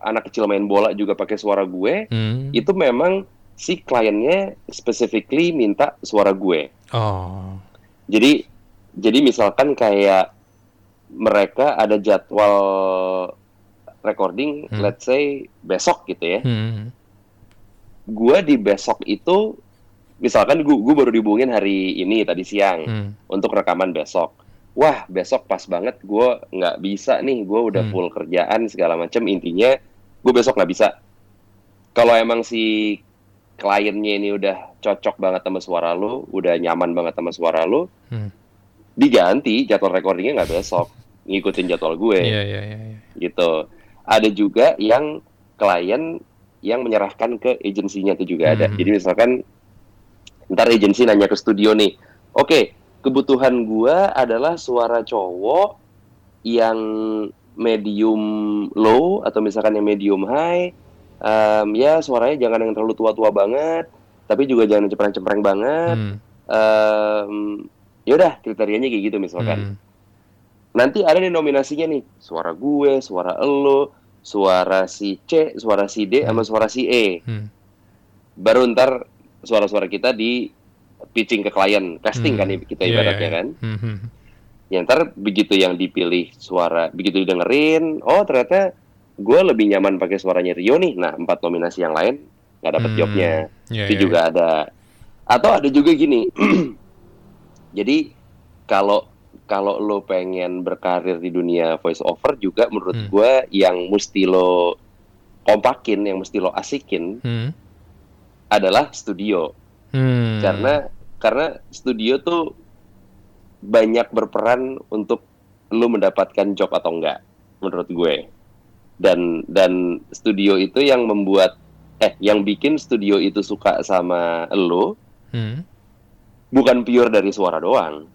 anak kecil main bola juga pakai suara gue. Hmm. Itu memang si kliennya specifically minta suara gue. Oh. Jadi jadi misalkan kayak mereka ada jadwal recording, Hmm. let's say besok gitu ya. Hmm. gue di besok itu misalkan gue gue baru dihubungin hari ini tadi siang Hmm. untuk rekaman besok wah besok pas banget gue nggak bisa nih gue udah Hmm. full kerjaan segala macam intinya gue besok nggak bisa kalau emang si kliennya ini udah cocok banget sama suara lu udah nyaman banget sama suara lu Hmm. diganti jadwal recordingnya nggak besok ngikutin jadwal gue Iya, iya, iya. iya. gitu. Ada juga yang klien yang menyerahkan ke agensinya itu juga ada. Hmm. Jadi misalkan ntar agensi nanya ke studio nih, oke kebutuhan gua adalah suara cowok yang medium low atau misalkan yang medium high, Em, ya suaranya jangan yang terlalu tua-tua banget, tapi juga jangan cempreng-cempreng banget. Hmm. Em, yaudah kriterianya kayak gitu misalkan Hmm. nanti ada nih nominasinya nih suara gue suara elo suara si C suara si D sama suara si E Hmm. baru ntar suara-suara kita di pitching ke klien casting Hmm. kan kita Iya, ibaratnya iya, iya. kan Hmm, hmm. ya ntar begitu yang dipilih suara begitu didengerin oh ternyata gue lebih nyaman pakai suaranya Rio nih nah empat nominasi yang lain nggak dapet Hmm. jobnya Iya, itu iya, juga ada atau ada juga gini jadi kalau kalau lo pengen berkarir di dunia voice over juga menurut Hmm. gue yang mesti lo kompakin yang mesti lo asikin Hmm. adalah studio Hmm. karena karena studio tuh banyak berperan untuk lo mendapatkan job atau enggak menurut gue dan dan studio itu yang membuat eh yang bikin studio itu suka sama lo Hmm. bukan pure dari suara doang.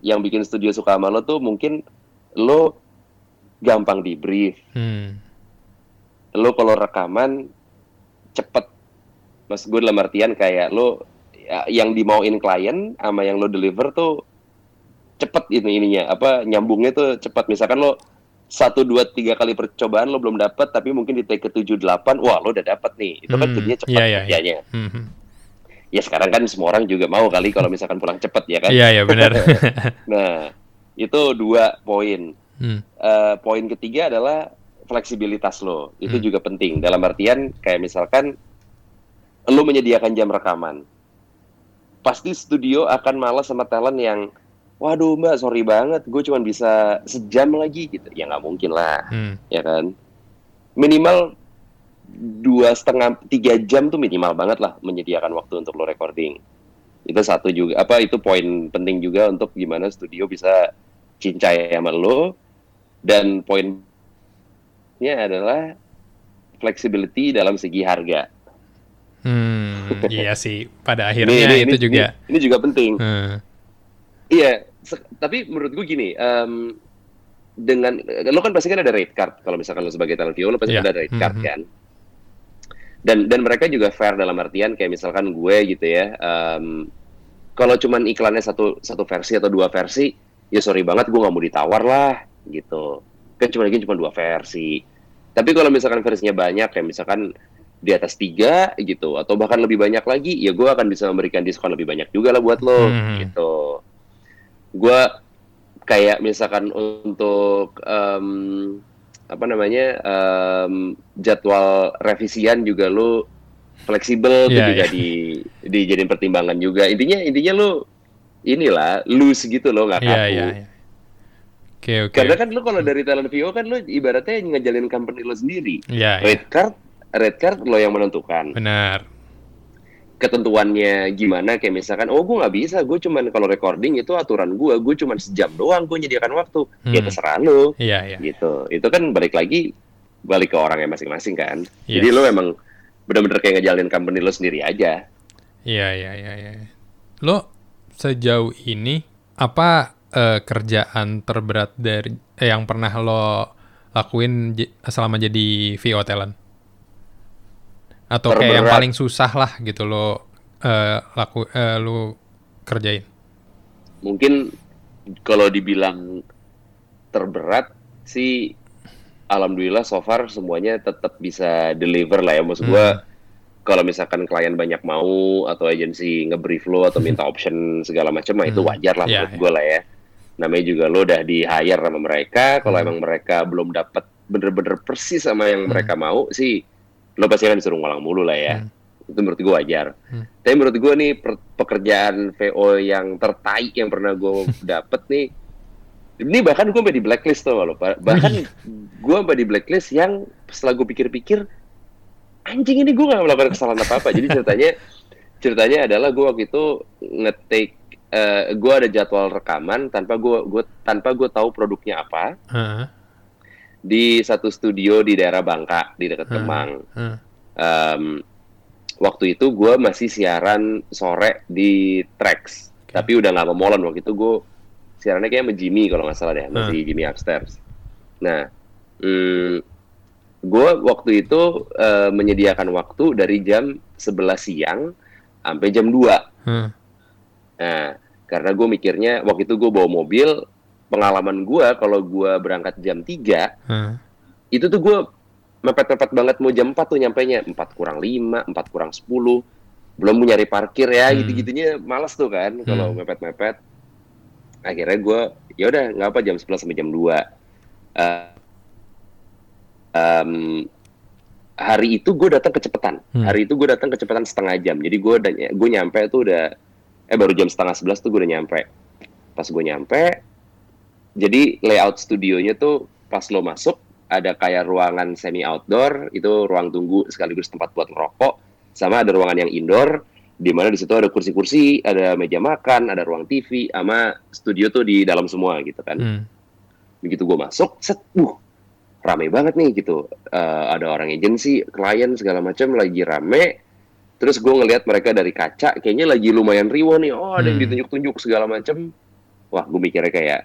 Yang bikin studio suka sama lo tuh mungkin lo gampang di brief. Hmm. Lo kalau rekaman cepet. Mas gue dalam artian kayak lo ya, yang dimauin klien sama yang lo deliver tuh cepet ini ininya apa nyambungnya tuh cepat misalkan lo satu dua tiga kali percobaan lo belum dapat tapi mungkin di take ke tujuh delapan wah lo udah dapat nih itu kan Hmm, jadinya cepat iya, iya, iya. kerjanya Hmm, hmm. ya sekarang kan semua orang juga mau kali kalau misalkan pulang cepet ya kan Iya, iya benar. Nah, itu dua poin. Hmm. Eh, poin ketiga adalah fleksibilitas lo. Itu Hmm. juga penting. Dalam artian kayak misalkan lo menyediakan jam rekaman. Pasti studio akan malas sama talent yang waduh mbak sorry banget gue cuma bisa sejam lagi gitu ya nggak mungkin lah Hmm. ya kan minimal dua setengah tiga jam tuh minimal banget lah menyediakan waktu untuk lo recording itu satu juga apa itu poin penting juga untuk gimana studio bisa cincai sama lo dan poinnya adalah flexibility dalam segi harga Hmm, iya sih. Pada Ini- akhirnya ini, itu ini- juga. ini, ini juga penting Hmm. Iya, tapi menurut gue gini, em, dengan lo kan pasti kan ada rate card kalau misalkan lo sebagai talent viewer lo pasti Iya. ada rate card Mhm. kan. Dan dan mereka juga fair dalam artian kayak misalkan gue gitu ya, em, kalau cuman iklannya satu satu versi atau dua versi, ya sorry banget gue nggak mau ditawar lah gitu. Kan cuma lagi cuma dua versi. Tapi kalau misalkan versinya banyak kayak misalkan di atas tiga gitu atau bahkan lebih banyak lagi, ya gue akan bisa memberikan diskon lebih banyak juga lah buat lo Mhm. gitu. Gue kayak misalkan untuk em, apa namanya em, jadwal revisian juga lo fleksibel tuh Iya, juga iya. di dijadiin pertimbangan juga intinya intinya lu inilah loose gitu loh nggak kaku Iya, iya, iya. Oke, oke. karena kan lu kalau dari talent VO kan lu ibaratnya ngejalin company lu sendiri Iya, iya. red card red card lo yang menentukan Benar. Ketentuannya gimana kayak misalkan oh gue nggak bisa gue cuman kalau recording itu aturan gue gue cuman sejam doang gue nyediakan waktu ya Hmm. terserah lu Iya, iya. gitu itu kan balik lagi balik ke orangnya masing-masing kan Yes. jadi lu emang bener-bener kayak ngejalin company lu sendiri aja Iya, iya, iya, iya. Lo sejauh ini apa eh, kerjaan terberat dari eh, yang pernah lo lakuin selama jadi VO talent? Atau kayak yang Terberat. paling susah lah gitu lo eh, laku eh, lo kerjain? mungkin kalau dibilang terberat sih alhamdulillah so far semuanya tetap bisa deliver lah ya maksud gua kalau misalkan klien banyak mau atau agensi nge-brief lo atau minta option segala macam mah itu Hmm. wajar lah Iya, menurut iya. gua lah ya namanya juga lo udah di hire sama mereka kalau Hmm. emang mereka belum dapat bener-bener persis sama yang Hmm. mereka mau sih lo pasti akan disuruh ngulang mulu lah ya Hmm. itu menurut gua wajar Hmm. tapi menurut gua nih pekerjaan VO yang tertai yang pernah gua dapet nih ini bahkan gue sampai di blacklist tuh lo bahkan Wih. gue sampai di blacklist yang setelah gue pikir-pikir anjing ini gue gak melakukan kesalahan apa-apa jadi ceritanya ceritanya adalah gue waktu itu ngetik eh gue ada jadwal rekaman tanpa gue gue tanpa gue tahu produknya apa Heeh, di satu studio di daerah Bangka di dekat Hmm. Kemang heeh. Em, waktu itu gue masih siaran sore di Trax Oke. tapi udah nggak mau molen waktu itu gue siarannya kayak sama Jimmy kalau nggak salah deh masih Jimmy upstairs nah hmm, gue waktu itu eh, menyediakan waktu dari jam 11 siang sampai jam 2 Heeh. nah karena gue mikirnya waktu itu gue bawa mobil pengalaman gue kalau gue berangkat jam 3 Heeh. itu tuh gue mepet-mepet banget mau jam 4 tuh nyampainya 4 kurang 5, 4 kurang 10 belum mau nyari parkir ya Hmm. gitu-gitunya males tuh kan kalau Hmm. mepet-mepet akhirnya gue ya udah nggak apa jam 11 sampai jam 2 Eh, em, hari itu gue datang kecepatan Hmm. hari itu gue datang kecepatan setengah jam jadi gue udah gue nyampe tuh udah eh baru jam setengah 11 tuh gue udah nyampe pas gue nyampe jadi layout studionya tuh pas lo masuk ada kayak ruangan semi outdoor itu ruang tunggu sekaligus tempat buat ngerokok sama ada ruangan yang indoor di mana di situ ada kursi-kursi ada meja makan ada ruang TV sama studio tuh di dalam semua gitu kan. Hmm. begitu gue masuk set uh rame banget nih gitu. Eh, ada orang agensi klien segala macam lagi rame. Terus gue ngelihat mereka dari kaca kayaknya lagi lumayan riuh nih. Oh ada yang Hmm. ditunjuk-tunjuk segala macam wah gue mikirnya kayak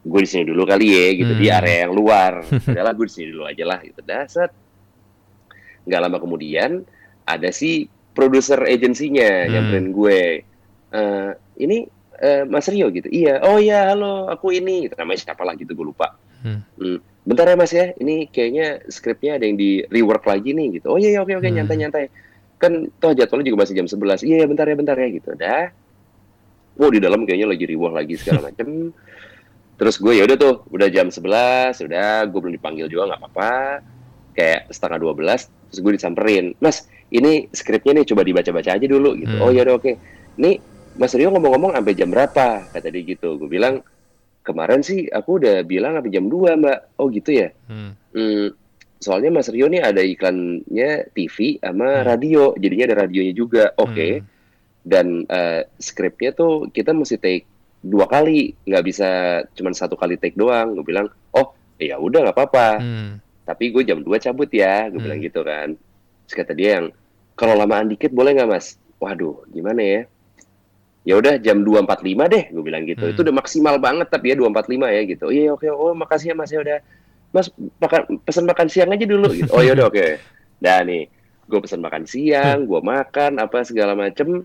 gue di sini dulu kali ya gitu. Di Hmm. area yang luar. Adalah gue di sini dulu aja lah gitu. Dasar nggak lama kemudian ada si produser agensinya Hmm. nyamperin gue. "Eh, ini eh, Mas Rio gitu. Iya. Oh iya halo aku ini. Gitu. namanya siapa lah gitu gue lupa. Hmm. Hmm, bentar ya mas ya. Ini kayaknya skripnya ada yang di rework lagi nih gitu. Oh iya iya oke oke. Hmm. nyantai nyantai. Kan toh jadwalnya juga masih jam 11 iya iya bentar ya bentar ya gitu. Dah. Wow di dalam kayaknya lagi rework lagi segala macem terus gue ya udah tuh udah jam 11 udah gue belum dipanggil juga nggak apa-apa kayak setengah 12 terus gue disamperin mas ini skripnya nih coba dibaca-baca aja dulu gitu Hmm. oh ya udah oke nih mas Rio ngomong-ngomong sampai jam berapa kata dia gitu gue bilang kemarin sih aku udah bilang sampai jam 2 mbak oh gitu ya Hmm. Hmm, soalnya Mas Rio nih ada iklannya TV sama Hmm. radio, jadinya ada radionya juga. Oke. Hmm. Dan eh, skripnya tuh kita mesti take dua kali, nggak bisa cuma satu kali take doang. Gue bilang, oh ya udah nggak apa-apa. Hmm. Tapi gue jam 2 cabut ya, gue Hmm. bilang gitu kan. Terus kata dia yang, kalau lamaan dikit boleh nggak mas? Waduh, gimana ya? Ya udah jam 2.45 deh, gue bilang gitu. Hmm. Itu udah maksimal banget tapi ya 2.45 ya gitu. Oh iya oke, oh makasih ya mas ya udah. Mas makan pesan makan siang aja dulu gitu. Oh ya udah oke. Nah nih, gue pesan makan siang, gue makan apa segala macem.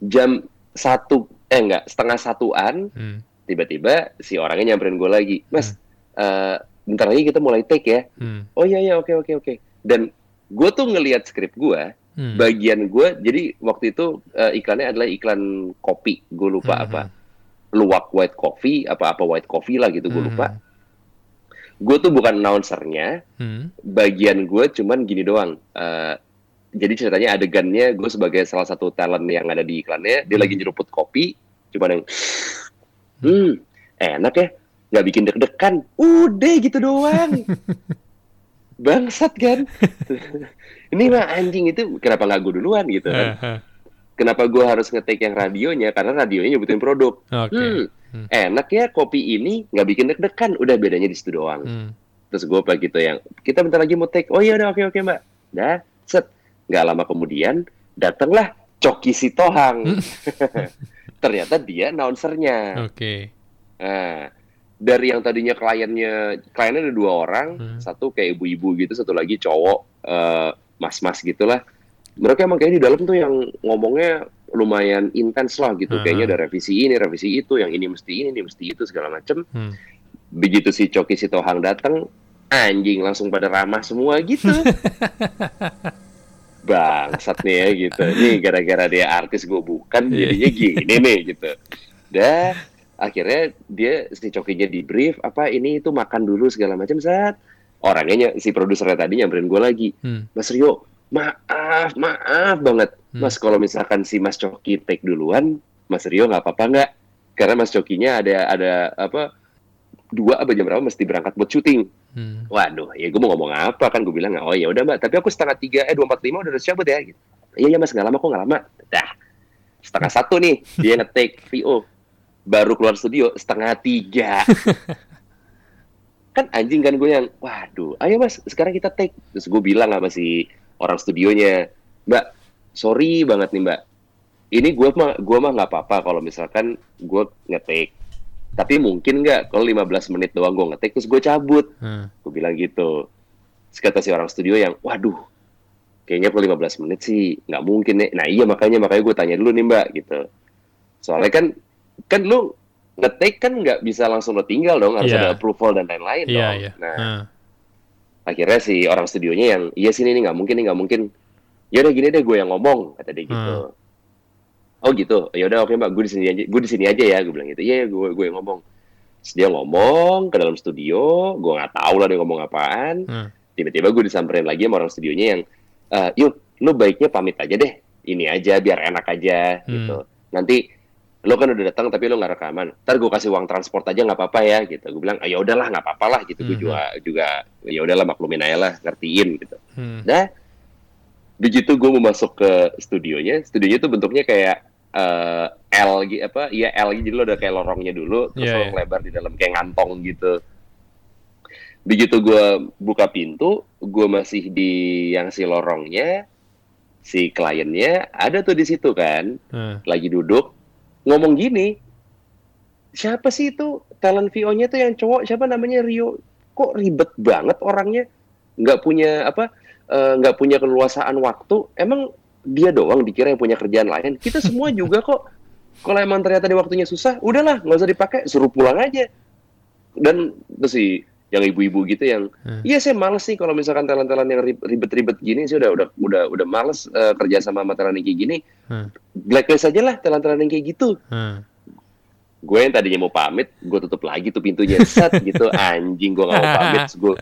Jam satu eh enggak setengah satuan Hmm. tiba-tiba si orangnya nyamperin gue lagi mas eh, bentar lagi kita mulai take ya Hmm. oh iya iya oke oke oke dan gue tuh ngelihat skrip gue Hmm. bagian gue jadi waktu itu eh, iklannya adalah iklan kopi gue lupa Hmm, apa luwak white coffee apa apa white coffee lah gitu gue Hmm. lupa gue tuh bukan announcernya Hmm. bagian gue cuman gini doang eh, jadi ceritanya adegannya gue sebagai salah satu talent yang ada di iklannya, dia Hmm. lagi nyeruput kopi, cuma yang, hmm, enak ya, nggak bikin deg-degan, udah gitu doang. Bangsat kan? Ini mah anjing itu kenapa nggak gue duluan gitu kan? Kenapa gue harus ngetik yang radionya? Karena radionya nyebutin produk. Oke. Hmm, Hmm. enak ya kopi ini nggak bikin deg-degan, udah bedanya di situ doang. Hmm. Terus gue apa gitu yang kita bentar lagi mau take. Oh iya udah oke oke mbak. Dah set. Nggak lama kemudian datanglah Coki Sitohang. Ternyata dia announcernya. Oke. Nah, dari yang tadinya kliennya kliennya ada dua orang, Hmm. satu kayak ibu-ibu gitu, satu lagi cowok eh, mas-mas gitulah. Mereka emang kayaknya di dalam tuh yang ngomongnya lumayan intens lah gitu. Hmm. Kayaknya ada revisi ini, revisi itu, yang ini mesti ini, ini mesti itu segala macem Hmm. begitu si Coki Sitohang datang anjing langsung pada ramah semua gitu bangsat nih ya gitu ini gara-gara dia artis gue bukan Iya. jadinya gini nih gitu dah akhirnya dia si Cokinya di brief apa ini itu makan dulu segala macam saat orangnya ny- si produsernya tadi nyamperin gue lagi Hmm. Mas Rio maaf maaf banget Hmm. Mas kalau misalkan si Mas Coki take duluan Mas Rio nggak apa-apa nggak karena Mas Cokinya ada ada apa dua apa jam berapa mesti berangkat buat syuting. Hmm. waduh ya gue mau ngomong apa kan gue bilang oh ya udah mbak tapi aku setengah tiga eh dua empat lima udah harus cabut ya gitu. Iya ya mas nggak lama kok nggak lama. Dah setengah satu nih dia ngetik VO baru keluar studio setengah tiga. Kan anjing kan gue yang waduh ayo mas sekarang kita take. Terus gue bilang sama si orang studionya mbak sorry banget nih mbak. Ini gue mah gue mah nggak apa-apa kalau misalkan gue ngetik tapi mungkin nggak? Kalau 15 menit doang gue ngetik terus gue cabut. Hmm. gue bilang gitu. Terus kata si orang studio yang waduh kayaknya kalau 15 menit sih. Nggak mungkin nih. Nah iya makanya makanya gue tanya dulu nih mbak gitu. Soalnya kan kan lu ngetik kan nggak bisa langsung lo tinggal dong harus Iya. ada approval dan lain-lain Iya, dong. iya. nah Hmm. akhirnya si orang studionya yang iya sih ini nggak mungkin nih nggak mungkin. Ya udah gini deh gue yang ngomong kata dia gitu oh gitu? Ya udah oke mbak gue di sini aja gue di sini aja ya gue bilang gitu. Iya gue gue yang ngomong. Terus dia ngomong ke dalam studio gue nggak tahu lah dia ngomong apaan. Hmm. tiba-tiba gue disamperin lagi sama orang studionya yang "Eh, yuk lu baiknya pamit aja deh. Ini aja biar enak aja Hmm. gitu. Nanti lo kan udah datang tapi lo nggak rekaman. Ntar gue kasih uang transport aja nggak apa-apa ya gitu. Gue bilang ah, ya udahlah nggak apa-apa lah gitu. Gue Mhm. juga juga ya udahlah maklumin aja lah ngertiin gitu. Hmm. Nah, begitu gue mau masuk ke studionya, studionya tuh bentuknya kayak eh, L gitu apa? Iya L gitu, jadi lo ada kayak lorongnya dulu, terus Iya, lo iya. lebar di dalam kayak ngantong gitu. Begitu gue buka pintu, gue masih di yang si lorongnya, si kliennya ada tuh di situ kan, Hmm. lagi duduk ngomong gini. Siapa sih itu talent VO-nya tuh yang cowok? Siapa namanya Rio? Kok ribet banget orangnya? Nggak punya apa? Eh, nggak punya keluasaan waktu. Emang dia doang dikira yang punya kerjaan lain. Kita semua juga kok. Kalau emang ternyata di waktunya susah, udahlah nggak usah dipakai, suruh pulang aja. Dan terus sih yang ibu-ibu gitu yang, Hmm. iya saya males sih kalau misalkan talent-talent yang rib- ribet-ribet gini, saya udah udah udah udah males eh, kerja sama sama talent yang kayak gini. Hmm. Blacklist aja lah talent-talent yang kayak gitu Hmm. Gue yang tadinya mau pamit, gue tutup lagi tuh pintunya. Set gitu, anjing gue gak mau pamit, gue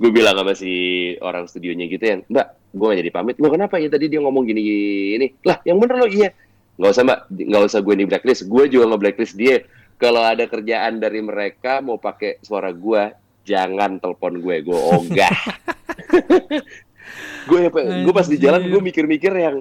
gue bilang sama si orang studionya gitu yang, mbak, gue gak jadi pamit, lo kenapa ya? Tadi dia ngomong gini gini, lah yang bener lo iya, nggak usah mbak, nggak usah gue di blacklist, gue juga nge blacklist dia, kalau ada kerjaan dari mereka mau pakai suara gue, jangan telepon gue, gue ogah. gue gue pas di jalan gue mikir-mikir yang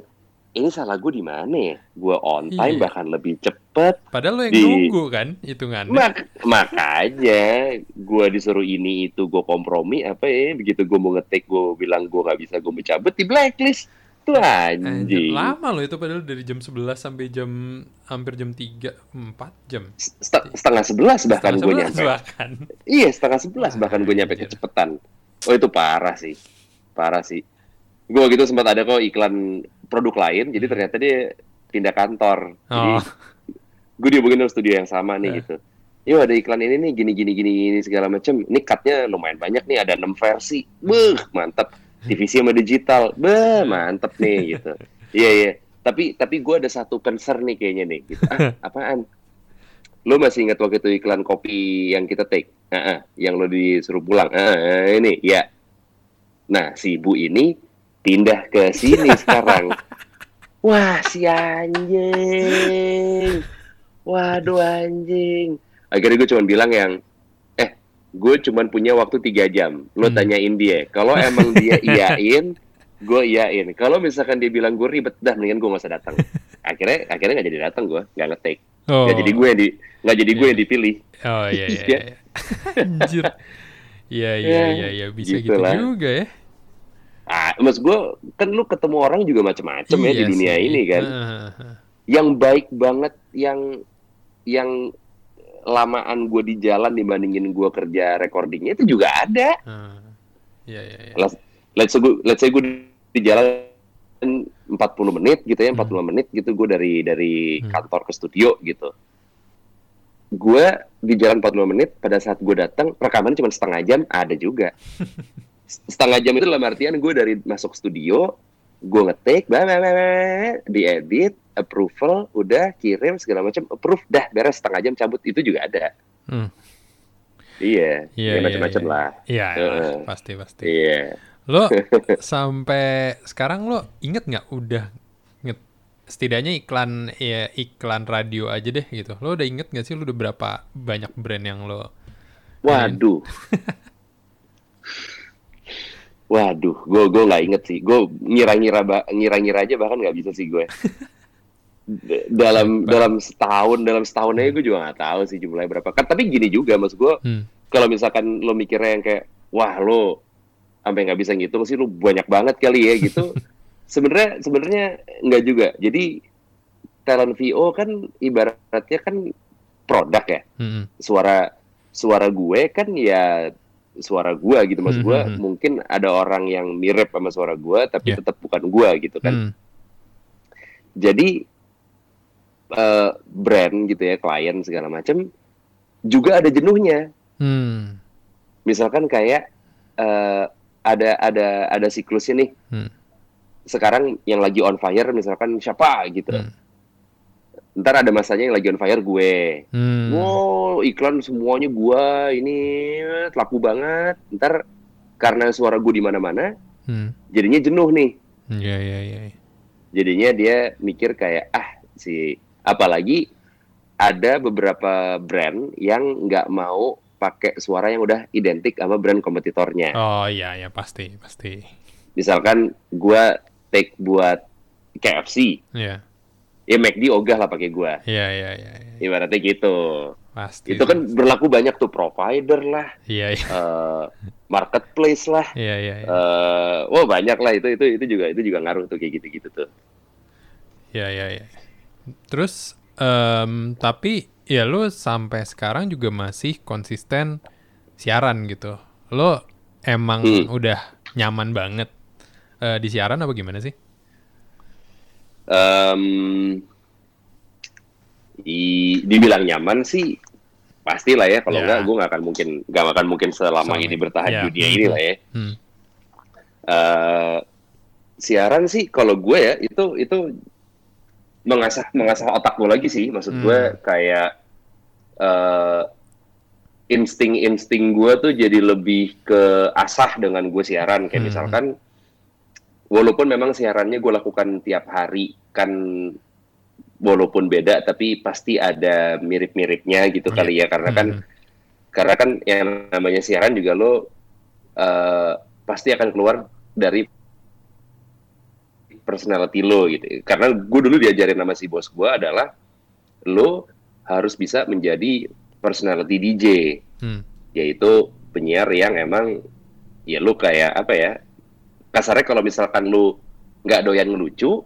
ini salah gue di mana ya? Gue on time Iya. bahkan lebih cepet. Padahal lo yang Di- nunggu kan hitungannya. Mak makanya gue disuruh ini itu gue kompromi apa ya begitu gue mau ngetik gue bilang gue nggak bisa gue mau cabut di blacklist tuh anjing lama loh itu padahal dari jam 11 sampai jam hampir jam 3, 4 jam. Set- setengah sebelas bahkan gue nyampe bahkan. iya setengah sebelas bahkan gue nyampe Anjir. kecepatan oh itu parah sih parah sih gue gitu sempat ada kok iklan produk lain jadi ternyata dia pindah kantor jadi Oh. gue dihubungin sama studio yang sama nih Eh. gitu. Yuk ada iklan ini nih gini gini gini gini segala macam. Ini cutnya lumayan banyak nih ada 6 versi. Beuh, mantap. Divisi sama digital. Beuh, mantap nih gitu. Iya iya. Tapi tapi gue ada satu concern nih kayaknya nih. Gitu. Ah, apaan? Lo masih ingat waktu itu iklan kopi yang kita take? Ah, ah, yang lo disuruh pulang. Ah, ah, ini ya. Nah si ibu ini pindah ke sini sekarang. Wah, si anjing. Waduh anjing. Akhirnya gue cuma bilang yang, eh, gue cuma punya waktu tiga jam. Lo Hmm. tanyain dia. Kalau emang dia iyain, gue iyain. Kalau misalkan dia bilang gue ribet, dah mendingan gue gak usah datang. Akhirnya, akhirnya nggak jadi datang gue, nggak ngetik. Oh. Nggak jadi gue yang di, nggak jadi gue Iya. yang dipilih. Oh iya iya. Iya. iya. Anjir. Iya iya Ya, iya iya bisa gitu gitulah. juga ya. Ah, maksud gue kan lu ketemu orang juga macam-macam ya di Iya dunia sih. ini kan. Heeh. Yang baik banget, yang yang lamaan gue di jalan dibandingin gue kerja recordingnya itu juga ada. Heeh. Iya iya iya. Let's, let's say gue let's say gue di jalan 40 menit gitu ya, 45 menit gitu gue dari dari Hmm. kantor ke studio gitu. Gue di jalan 45 menit pada saat gue datang rekaman cuma setengah jam ada juga. setengah jam itu dalam artian gue dari masuk studio, gue ngetik, bah, bah, bah, diedit, approval, udah kirim segala macam, approve, dah beres setengah jam cabut itu juga ada. Hmm. Iya, Iya, ya, iya, macam-macam iya. lah. Iya Heeh. lah, pasti pasti. Iya. Lo sampai sekarang lo inget nggak udah inget setidaknya iklan ya iklan radio aja deh gitu. Lo udah inget nggak sih lo udah berapa banyak brand yang lo Waduh. Waduh, gue gue nggak inget sih. Gue ngira-ngira ngira-ngira aja bahkan nggak bisa sih gue. D- dalam dalam setahun dalam setahun aja gue juga nggak tahu sih jumlahnya berapa. Kan tapi gini juga mas gue Hmm. kalau misalkan lo mikirnya yang kayak wah lo sampai nggak bisa ngitung sih lo banyak banget kali ya gitu. sebenarnya sebenarnya nggak juga. Jadi talent VO kan ibaratnya kan produk ya Hmm. suara suara gue kan ya suara gue gitu mas gue Mhm. mungkin ada orang yang mirip sama suara gue tapi Yeah. tetap bukan gue gitu kan Hmm. jadi eh, brand gitu ya klien segala macam juga ada jenuhnya Hmm. misalkan kayak eh, ada ada ada siklusnya nih Hmm. sekarang yang lagi on fire misalkan siapa gitu Hmm. Ntar ada masanya yang lagi on fire gue Hmm. Wow, iklan semuanya gua ini laku banget. Ntar karena suara gua di mana-mana, Hmm. jadinya jenuh nih. Iya iya iya. Jadinya dia mikir kayak ah si apalagi ada beberapa brand yang nggak mau pakai suara yang udah identik sama brand kompetitornya. Oh iya iya pasti pasti. Misalkan gua take buat KFC, Iya ya McD ogah lah pakai gua. iya iya iya. iya. Ibaratnya gitu. Pasti. Itu kan berlaku banyak tuh provider lah, Iya iya eh, marketplace lah. iya iya. iya. eh wah banyak lah itu itu itu juga itu juga ngaruh tuh kayak gitu-gitu tuh. Iya iya iya. Terus em, tapi ya lu sampai sekarang juga masih konsisten siaran gitu. Lo emang Hmm. udah nyaman banget eh, di siaran apa gimana sih? Em, di- dibilang nyaman sih pastilah ya kalau Ya. nggak gue nggak akan mungkin nggak akan mungkin selama Selama ini bertahan di dunia ini lah ya. Hmm. Eh, siaran sih kalau gue ya itu itu mengasah mengasah otak gue lagi sih maksud Hmm. gue kayak eh, insting-insting gue tuh jadi lebih ke asah dengan gue siaran kayak Hmm. misalkan walaupun memang siarannya gue lakukan tiap hari kan walaupun beda tapi pasti ada mirip-miripnya gitu Iya. kali ya karena kan Hmm. karena kan yang namanya siaran juga lo eh, pasti akan keluar dari personality lo gitu. Karena gue dulu diajarin sama si bos gue adalah lo harus bisa menjadi personality DJ, Hmm. yaitu penyiar yang emang ya lo kayak apa ya kasarnya kalau misalkan lo nggak doyan ngelucu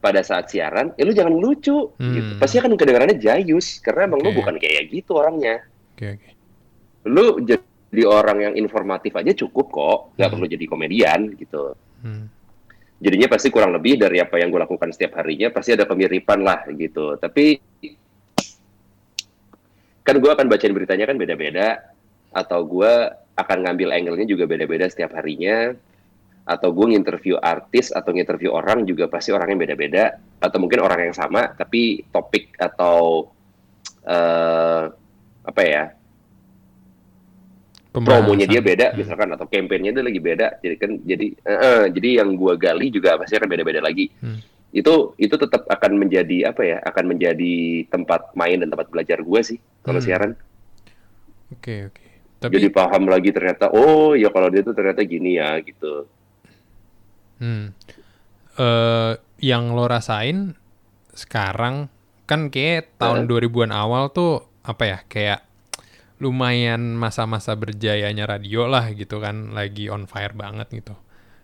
pada saat siaran, ya lu jangan lucu Hmm. gitu. Pasti akan kedengarannya jayus karena emang lu Oke. bukan kayak gitu orangnya Oke oke. lu jadi orang yang informatif aja cukup kok nggak Hmm. perlu jadi komedian gitu Hmm. jadinya pasti kurang lebih dari apa yang gue lakukan setiap harinya pasti ada kemiripan lah gitu tapi kan gue akan bacain beritanya kan beda-beda atau gue akan ngambil angle-nya juga beda-beda setiap harinya atau gue nginterview artis atau nginterview orang juga pasti orangnya beda-beda atau mungkin orang yang sama tapi topik atau eh apa ya promonya dia beda Hmm. misalkan atau kampanyenya dia lagi beda jadi kan jadi eh, eh, jadi yang gua gali juga pasti akan beda-beda lagi Hmm. itu itu tetap akan menjadi apa ya akan menjadi tempat main dan tempat belajar gua sih kalau Hmm. siaran Oke, oke. Tapi jadi paham lagi ternyata oh ya kalau dia tuh ternyata gini ya gitu Hmm. Eh, yang lo rasain sekarang kan kayak tahun 2000-an awal tuh apa ya kayak lumayan masa-masa berjayanya radio lah gitu kan lagi on fire banget gitu.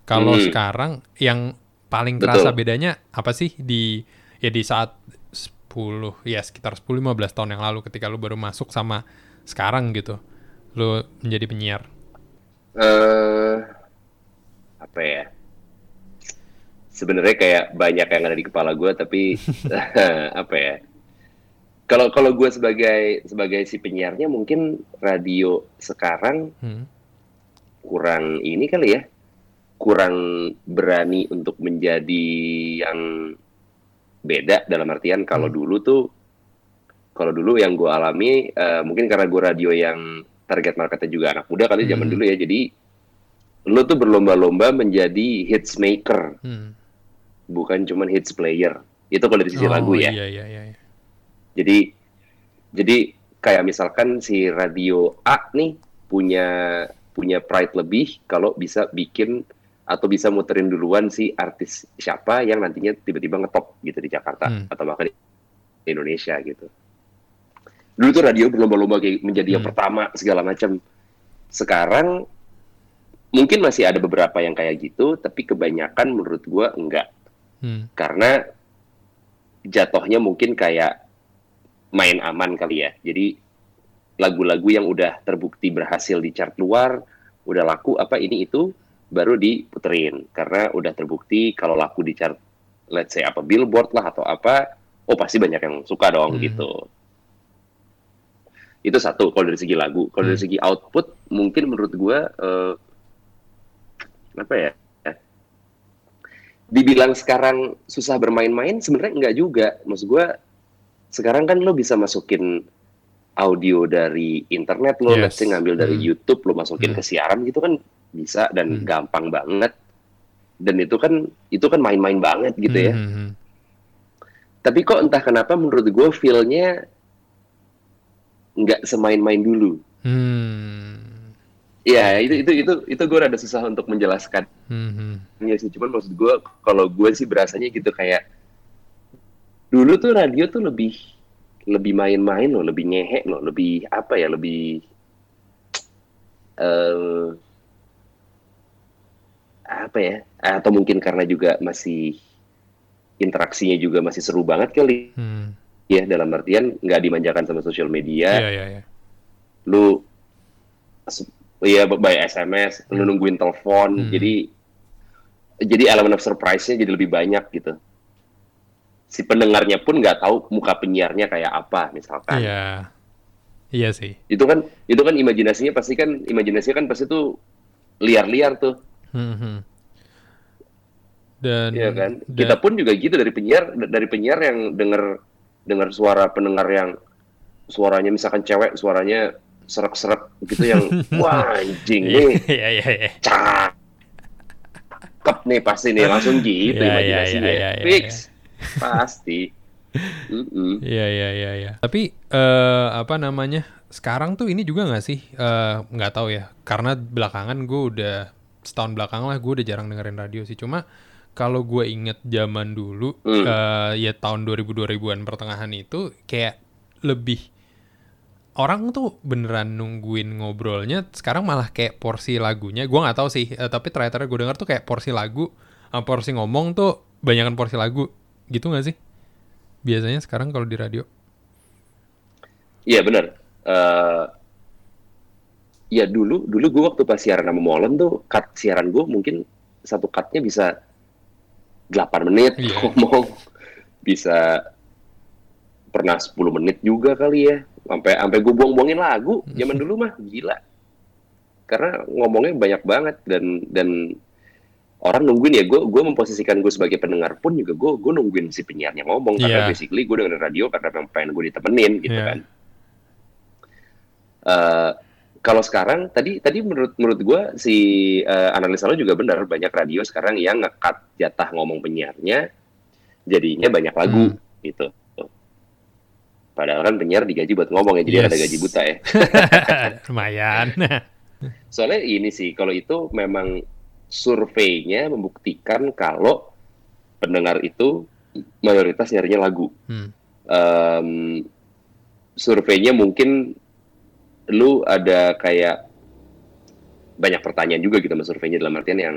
Kalau Hmm. sekarang yang paling Betul. kerasa bedanya apa sih di ya di saat 10 ya sekitar 10 15 tahun yang lalu ketika lu baru masuk sama sekarang gitu. Lu menjadi penyiar. eh apa ya sebenarnya kayak banyak yang ada di kepala gue tapi apa ya kalau kalau gue sebagai sebagai si penyiarnya mungkin radio sekarang Hmm. kurang ini kali ya kurang berani untuk menjadi yang beda dalam artian kalau Hmm. dulu tuh kalau dulu yang gue alami eh, mungkin karena gue radio yang target marketnya juga anak muda kali zaman Hmm. dulu ya jadi lo tuh berlomba-lomba menjadi hits maker Hmm. Bukan cuman hits player itu kalau dari sisi Oh, lagu ya Iya, iya, iya. jadi jadi kayak misalkan si radio A nih punya punya pride lebih kalau bisa bikin atau bisa muterin duluan si artis siapa yang nantinya tiba-tiba ngetop gitu di Jakarta Hmm. atau bahkan di Indonesia gitu. Dulu tuh radio berlomba-lomba kayak menjadi yang Hmm. pertama segala macam. Sekarang mungkin masih ada beberapa yang kayak gitu, tapi kebanyakan menurut gua enggak Hmm. karena jatuhnya mungkin kayak main aman kali ya. Jadi lagu-lagu yang udah terbukti berhasil di chart luar, udah laku apa ini itu baru diputerin karena udah terbukti kalau laku di chart let's say apa billboard lah atau apa, oh pasti banyak yang suka dong Hmm. gitu. Itu satu kalau dari segi lagu. Kalau dari Hmm. segi output mungkin menurut gua eh, apa ya? Dibilang sekarang susah bermain-main sebenarnya enggak juga maksud gua sekarang kan lo bisa masukin audio dari internet lo Yes. let's say ngambil dari Hmm. YouTube lo masukin Hmm. ke siaran gitu kan bisa dan Hmm. gampang banget dan itu kan itu kan main-main banget gitu ya Hmm, hmm, hmm. tapi kok entah kenapa menurut gue feel-nya nggak semain-main dulu Hmm. Ya itu itu itu itu gue rada susah untuk menjelaskan Hmm, hmm. Iya sih, cuman maksud gue kalau gue sih berasanya gitu kayak dulu tuh radio tuh lebih lebih main-main loh, lebih ngehe loh, lebih apa ya, lebih eh apa ya? Atau mungkin karena juga masih interaksinya juga masih seru banget kali Hmm. ya dalam artian nggak dimanjakan sama sosial media. Iya, iya, iya. lu ya by SMS lu nungguin telepon Hmm. jadi jadi elemen of surprise-nya jadi lebih banyak gitu si pendengarnya pun nggak tahu muka penyiarnya kayak apa misalkan Iya. Iya sih. itu kan itu kan imajinasinya pasti kan imajinasinya kan pasti tuh liar-liar tuh Hmm, hmm. Dan Iya kan dan- kita pun juga gitu dari penyiar dari penyiar yang denger dengar suara pendengar yang suaranya misalkan cewek suaranya serak-serak gitu yang wah anjing nih Iya, iya, iya. cakep nih pasti nih langsung gitu Iya, iya, imajinasinya iya, iya, fix pasti Mm-mm. Iya iya iya iya. Tapi eh apa namanya? Sekarang tuh ini juga nggak sih? Eh, nggak tahu ya. Karena belakangan gue udah setahun belakang lah gue udah jarang dengerin radio sih. Cuma kalau gue inget zaman dulu Hmm. eh, ya tahun 2000 2000-an pertengahan itu kayak lebih orang tuh beneran nungguin ngobrolnya sekarang malah kayak porsi lagunya. Gue nggak tahu sih eh, tapi terakhir gue denger tuh kayak porsi lagu sama porsi ngomong tuh banyakan porsi lagu. Gitu nggak sih? Biasanya sekarang kalau di radio. Iya benar. Eh, ya dulu dulu gue waktu pas siaran sama Molen tuh cut siaran gue mungkin satu cutnya bisa 8 menit Iya. ngomong. Bisa pernah 10 menit juga kali ya sampai sampai gue buang-buangin lagu zaman dulu mah gila karena ngomongnya banyak banget dan dan orang nungguin ya gue gue memposisikan gue sebagai pendengar pun juga gue gue nungguin si penyiarnya ngomong karena Iya. basically gue dengerin radio karena memang pengen gue ditemenin gitu Iya. kan Eh, kalau sekarang tadi tadi menurut menurut gue si eh, analisa lo juga benar banyak radio sekarang yang ngekat jatah ngomong penyiarnya jadinya banyak lagu gitu. Padahal kan penyiar digaji buat ngomong ya, jadi Yes. ada gaji buta ya. Lumayan. Soalnya ini sih, kalau itu memang surveinya membuktikan kalau pendengar itu mayoritas nyarinya lagu. Hmm. Em, surveinya mungkin lu ada kayak banyak pertanyaan juga gitu sama surveinya dalam artian yang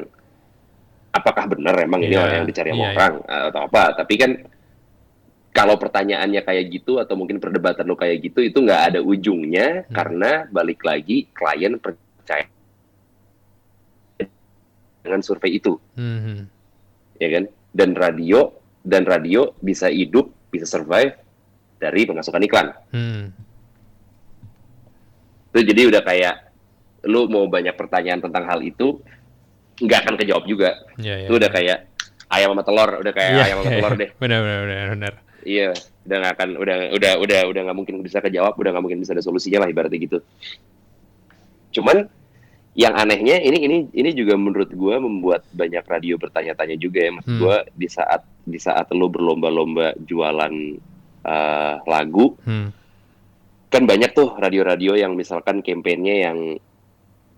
apakah benar emang ini Iya, orang yang dicari sama iya, orang atau apa tapi kan kalau pertanyaannya kayak gitu atau mungkin perdebatan lo kayak gitu itu nggak ada ujungnya Hmm. karena balik lagi klien percaya dengan survei itu Hmm. ya kan dan radio dan radio bisa hidup bisa survive dari pemasukan iklan Hmm. itu jadi udah kayak lu mau banyak pertanyaan tentang hal itu nggak akan kejawab juga Ya, ya, itu udah ya. kayak ayam sama telur udah kayak Iya, ayam sama iya, telur iya. deh Benar, benar, benar, benar. Iya udah nggak akan udah udah udah udah nggak mungkin bisa kejawab udah nggak mungkin bisa ada solusinya lah ibaratnya gitu cuman yang anehnya ini ini ini juga menurut gua membuat banyak radio bertanya-tanya juga ya maksud Hmm. gua di saat di saat lo berlomba-lomba jualan eh, lagu Hmm. kan banyak tuh radio-radio yang misalkan kampanyenya yang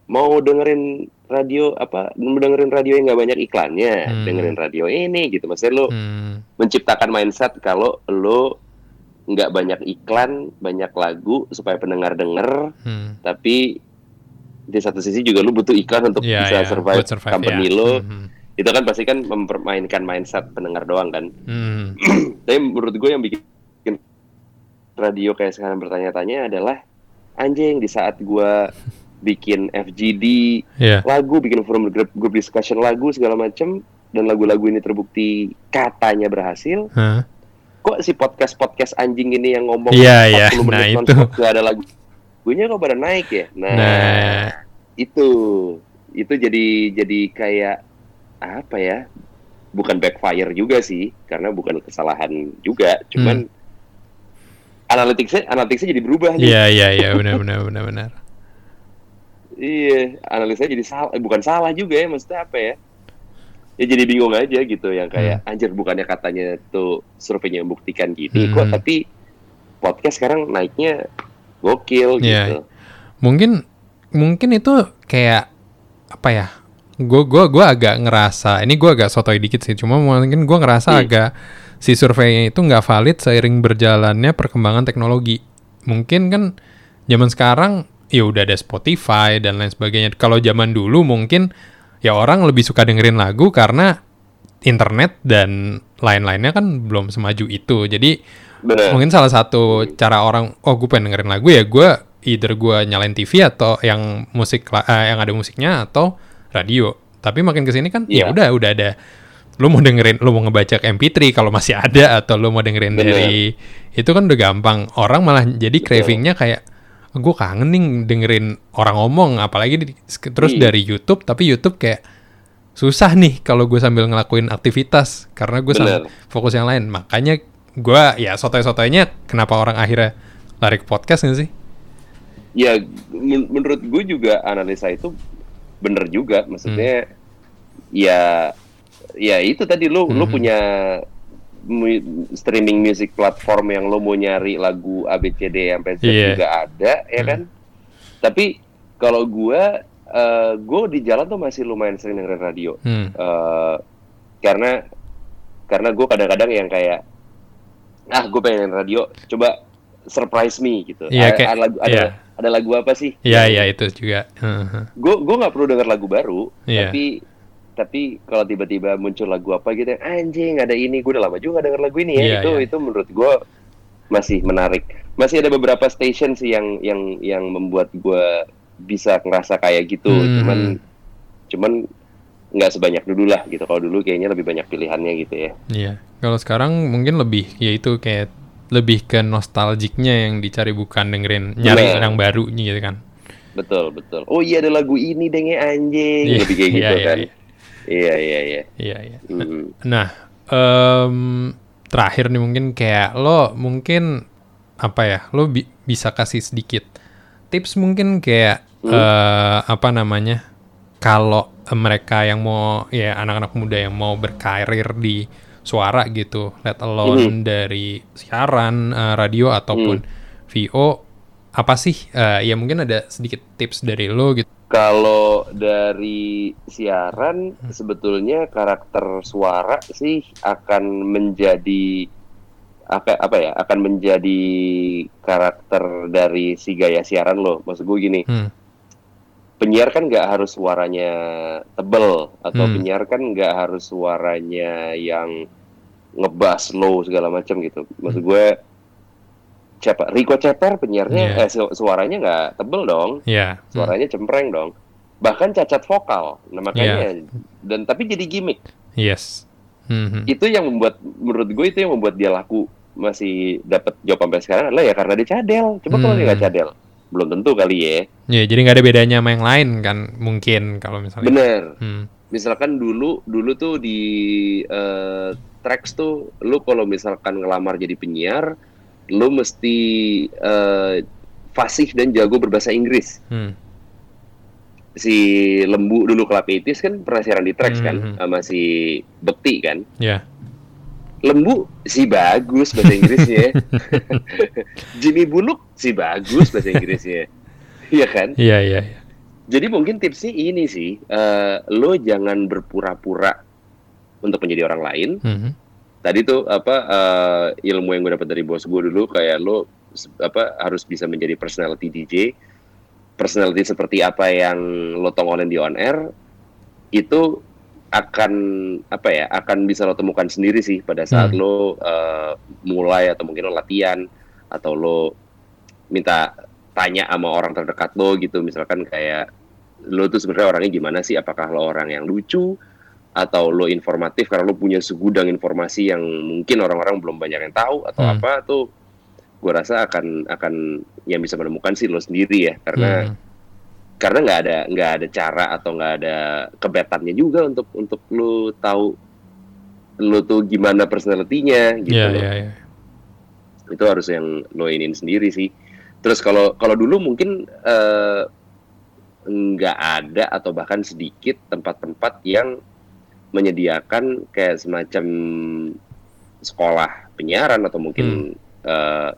mau dengerin radio apa dengerin radio yang nggak banyak iklannya Hmm. dengerin radio ini gitu maksudnya lo Hmm. menciptakan mindset kalau lo nggak banyak iklan banyak lagu supaya pendengar denger Hmm. tapi di satu sisi juga lo butuh iklan untuk Ya, bisa ya, survive, buat survive, company ya. lo Hmm. itu kan pasti kan mempermainkan mindset pendengar doang kan Hmm. tapi menurut gue yang bikin radio kayak sekarang bertanya-tanya adalah anjing di saat gue bikin FGD Ya. lagu, bikin forum group, group discussion lagu segala macem dan lagu-lagu ini terbukti katanya berhasil. Hah? Kok si podcast podcast anjing ini yang ngomong iya. 40 menit Nah, itu. gak ada lagu lagunya kok pada naik ya. Nah, Nah. itu itu jadi jadi kayak apa ya? Bukan backfire juga sih, karena bukan kesalahan juga, cuman analitiknya analitiknya jadi berubah. Hmm. Iya, iya, iya, benar, benar, benar, benar. Iya, analisanya jadi salah, eh, bukan salah juga ya, maksudnya apa ya? Ya jadi bingung aja gitu, yang kayak anjir bukannya katanya tuh surveinya membuktikan gini, kok Hmm. tapi podcast sekarang naiknya gokil Iya, gitu. Mungkin mungkin itu kayak apa ya? Gue gua gua agak ngerasa ini gua agak sotoy dikit sih. Cuma mungkin gua ngerasa Hmm. agak si surveinya itu nggak valid seiring berjalannya perkembangan teknologi. Mungkin kan zaman sekarang ya udah ada Spotify dan lain sebagainya. Kalau zaman dulu mungkin ya orang lebih suka dengerin lagu karena internet dan lain-lainnya kan belum semaju itu. Jadi Bener. mungkin salah satu cara orang oh gue pengen dengerin lagu ya gue either gue nyalain TV atau yang musik eh, yang ada musiknya atau radio tapi makin ke sini kan ya Iya. udah udah ada lu mau dengerin lu mau ngebaca ke MP3 kalau masih ada atau lu mau dengerin Bener. dari itu kan udah gampang orang malah jadi cravingnya kayak gue kangen nih dengerin orang ngomong apalagi di- terus Iya. dari YouTube tapi YouTube kayak susah nih kalau gue sambil ngelakuin aktivitas karena gue Bener. fokus yang lain makanya gue ya sotoy-sotoynya kenapa orang akhirnya lari ke podcast nggak sih Ya men- menurut gue juga analisa itu bener juga, maksudnya ya ya itu tadi lu lu Hmm. punya mu- streaming music platform yang lo mau nyari lagu ABCD sampai Z Iya. juga ada ya Hmm. kan tapi kalau gua eh gue di jalan tuh masih lumayan sering dengerin radio hmm. Eh, karena karena gue kadang-kadang yang kayak ah gue pengen radio coba surprise me gitu Iya, A- kayak- ada, lagu ada, iya. ada lagu apa sih ya ya itu juga gue gue nggak perlu denger lagu baru Iya. tapi tapi kalau tiba-tiba muncul lagu apa gitu anjing ada ini gue udah lama juga nggak denger lagu ini ya Iya, itu iya. itu menurut gue masih menarik masih ada beberapa station sih yang yang yang membuat gue bisa ngerasa kayak gitu Hmm. cuman cuman nggak sebanyak dulu lah gitu kalau dulu kayaknya lebih banyak pilihannya gitu ya Iya. Kalau sekarang mungkin lebih ya itu kayak lebih ke nostalgiknya yang dicari bukan dengerin nyari Bener. yang baru gitu kan. betul betul oh iya ada lagu ini denge anjing Iya, lebih kayak iya, gitu iya, kan iya. Iya iya iya Iya iya. Mm. Nah, em, terakhir nih mungkin kayak lo mungkin apa ya? Lo bi- bisa kasih sedikit tips mungkin kayak Hmm. eh, apa namanya? Kalau mereka yang mau ya anak-anak muda yang mau berkarir di suara gitu, let alone dari siaran, eh, radio ataupun VO, apa sih? eh, ya mungkin ada sedikit tips dari lo gitu. Kalau dari siaran sebetulnya karakter suara sih akan menjadi apa apa ya akan menjadi karakter dari si gaya siaran lo. Maksud gue gini, Hmm. penyiar kan nggak harus suaranya tebel atau Hmm. penyiar kan nggak harus suaranya yang ngebas low segala macam gitu. Maksud gue siapa Rico Ceper penyiarnya Iya. eh su- suaranya nggak tebel dong hmm. suaranya cempreng dong bahkan cacat vokal nah makanya dan tapi jadi gimmick Yes. Hmm, hmm. itu yang membuat menurut gue itu yang membuat dia laku masih dapat job sampai sekarang adalah ya karena dia cadel coba kalau dia nggak Hmm. cadel belum tentu kali ya Ya, jadi nggak ada bedanya sama yang lain kan mungkin kalau misalnya. bener Hmm. misalkan dulu dulu tuh di eh, tracks tuh lu kalau misalkan ngelamar jadi penyiar lu mesti eh, fasih dan jago berbahasa Inggris Hmm. si Lembu dulu Kelapitis kan pernah siaran di tracks kan Mhm. sama si Bekti kan Ya. Lembu si bagus bahasa Inggrisnya Jimmy Buluk si bagus bahasa Inggrisnya Iya kan Iya, iya, iya. jadi mungkin tipsnya ini sih eh, lo jangan berpura-pura untuk menjadi orang lain Mhm. Tadi tuh apa eh, ilmu yang gue dapat dari bos gue dulu kayak lo apa harus bisa menjadi personality DJ personality seperti apa yang lo tongolin di on air itu akan apa ya akan bisa lo temukan sendiri sih pada saat Hmm. lo eh, mulai atau mungkin lo latihan atau lo minta tanya sama orang terdekat lo gitu. Misalkan kayak lo tuh sebenarnya orangnya gimana sih? Apakah lo orang yang lucu atau lo informatif karena lo punya segudang informasi yang mungkin orang-orang belum banyak yang tahu atau Hmm. apa tuh gue rasa akan akan yang bisa menemukan sih lo sendiri ya karena Hmm. karena nggak ada nggak ada cara atau nggak ada kebetannya juga untuk untuk lo tahu lo tuh gimana personalitinya gitu loh. iya, iya. itu harus yang lo inin sendiri sih terus kalau kalau dulu mungkin eh, nggak ada atau bahkan sedikit tempat-tempat yang menyediakan kayak semacam sekolah penyiaran atau mungkin eh,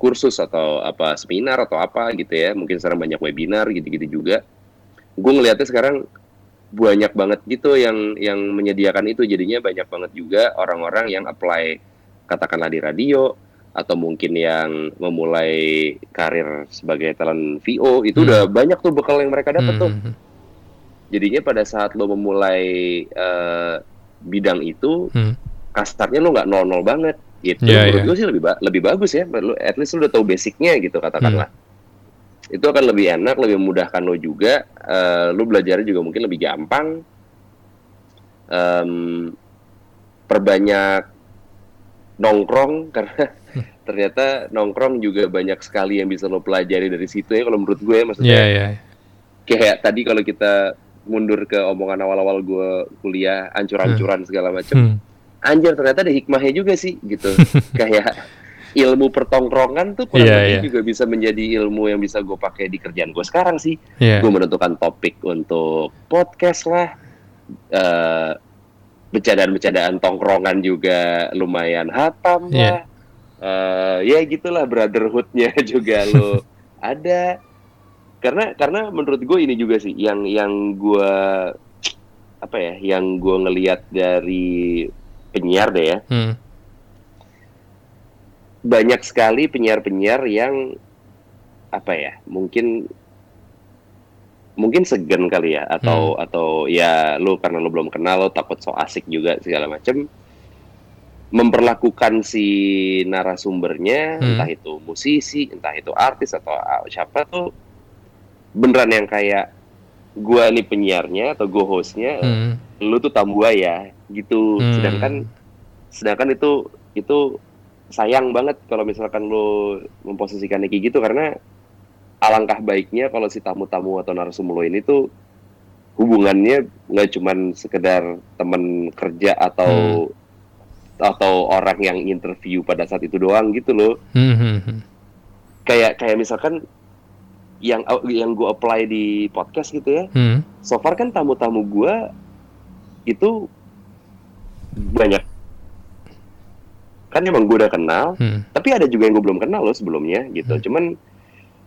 kursus atau apa seminar atau apa gitu ya. Mungkin sekarang banyak webinar gitu-gitu juga. Gue ngelihatnya sekarang banyak banget gitu yang yang menyediakan itu. Jadinya banyak banget juga orang-orang yang apply katakanlah di radio atau mungkin yang memulai karir sebagai talent VO itu Hmm. udah banyak tuh bekal yang mereka dapat tuh. Mhm. Jadinya pada saat lo memulai eh, bidang itu Hmm. kasarnya lo nggak nol nol banget itu Iya, menurut iya. gue sih lebih ba- lebih bagus ya lo at least lo udah tahu basicnya gitu katakanlah Hmm. itu akan lebih enak lebih memudahkan lo juga eh, lo belajarnya juga mungkin lebih gampang Em, perbanyak nongkrong karena Hmm. ternyata nongkrong juga banyak sekali yang bisa lo pelajari dari situ ya kalau menurut gue maksudnya Iya, iya. kayak tadi kalau kita mundur ke omongan awal-awal gue kuliah ancur-ancuran segala macam Hmm. anjir ternyata ada hikmahnya juga sih gitu kayak ilmu pertongkrongan tuh kurang lebih iya. juga bisa menjadi ilmu yang bisa gue pakai di kerjaan gue sekarang sih Iya. gue menentukan topik untuk podcast lah eh bercandaan-bercandaan tongkrongan juga lumayan hatam Iya. lah Eh, ya gitulah brotherhoodnya juga lo ada karena karena menurut gue ini juga sih yang yang gue apa ya yang gue ngelihat dari penyiar deh ya Hmm. banyak sekali penyiar-penyiar yang apa ya mungkin mungkin segan kali ya atau atau ya lu karena lu belum kenal lo takut so asik juga segala macem memperlakukan si narasumbernya Hmm. entah itu musisi entah itu artis atau ah, siapa tuh beneran yang kayak gua nih penyiarnya atau gue hostnya Hmm. lu tuh tambuaya gitu Hmm. sedangkan sedangkan itu itu sayang banget kalau misalkan lu memposisikannya kayak gitu karena alangkah baiknya kalau si tamu-tamu atau narasumber lo ini tuh hubungannya nggak cuman sekedar temen kerja atau atau orang yang interview pada saat itu doang gitu loh Hmm, hmm, hmm. kayak kayak misalkan yang yang gue apply di podcast gitu ya Hmm. so far kan tamu-tamu gue itu banyak kan emang gue udah kenal Hmm. tapi ada juga yang gue belum kenal loh sebelumnya gitu Hmm. cuman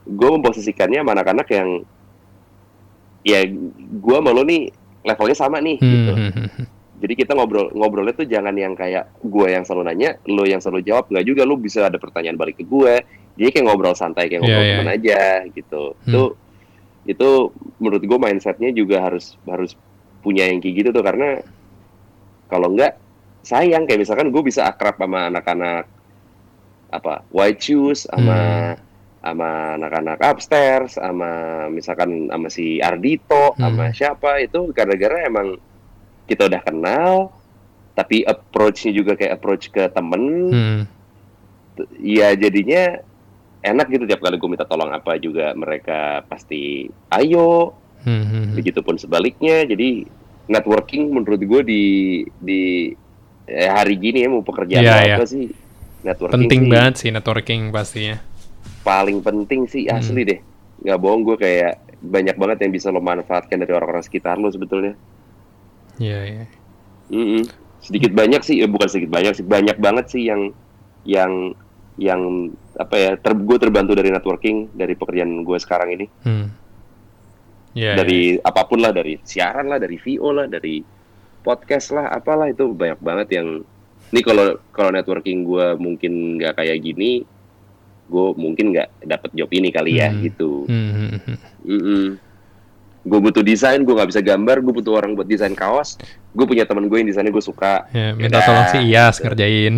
gue memposisikannya sama anak-anak yang ya gue malu nih levelnya sama nih gitu Hmm. hmm, hmm. Jadi kita ngobrol ngobrolnya tuh jangan yang kayak gue yang selalu nanya lo yang selalu jawab nggak juga lo bisa ada pertanyaan balik ke gue jadi kayak ngobrol santai kayak ngobrol Iya, iya. teman aja gitu Hmm. itu itu menurut gue mindsetnya juga harus harus punya yang kayak gitu tuh karena kalau enggak sayang kayak misalkan gue bisa akrab sama anak-anak apa white shoes sama Hmm. sama anak-anak upstairs sama misalkan sama si Ardito sama Hmm. siapa itu gara-gara emang kita udah kenal tapi approach-nya juga kayak approach ke temen Hmm. ya jadinya enak gitu tiap kali gue minta tolong apa juga mereka pasti ayo Hmm, hmm, hmm. begitupun sebaliknya jadi networking menurut gue di di eh, hari gini ya mau pekerjaan iya. apa sih networking Penting sih banget sih networking pastinya. paling penting sih Hmm. asli deh nggak bohong gue kayak banyak banget yang bisa lo manfaatkan dari orang-orang sekitar lo sebetulnya Iya, iya. Mm-mm. sedikit banyak sih eh, bukan sedikit banyak sih banyak banget sih yang yang yang apa ya ter, gue terbantu dari networking dari pekerjaan gue sekarang ini Hmm. Iya, iya. dari apa pun lah dari siaran lah dari VO lah dari podcast lah apalah itu banyak banget yang ini kalau kalau networking gue mungkin nggak kayak gini gue mungkin nggak dapat job ini kali ya Hmm. gitu Hmm, hmm, hmm. Gue butuh desain gue nggak bisa gambar gue butuh orang buat desain kaos gue punya teman gue yang desainnya gue suka Ya, minta Yaudah, tolong si Iyas gitu. ngerjain.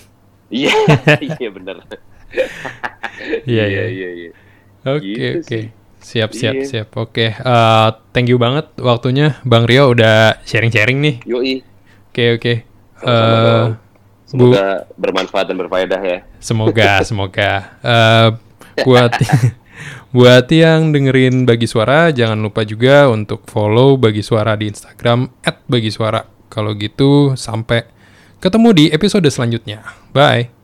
iya iya bener Iya, iya. iya iya Oke, Gitu oke. Siap, siap, Iya. siap. Oke, eh, thank you banget waktunya Bang Rio udah sharing-sharing nih. yoi Oke, oke. Sama-sama Eh, dong. semoga bermanfaat dan berfaedah ya Semoga, semoga. Eh, buat buat yang dengerin Bagi Suara, jangan lupa juga untuk follow Bagi Suara di Instagram @bagisuara. Kalau gitu, sampai ketemu di episode selanjutnya. Bye.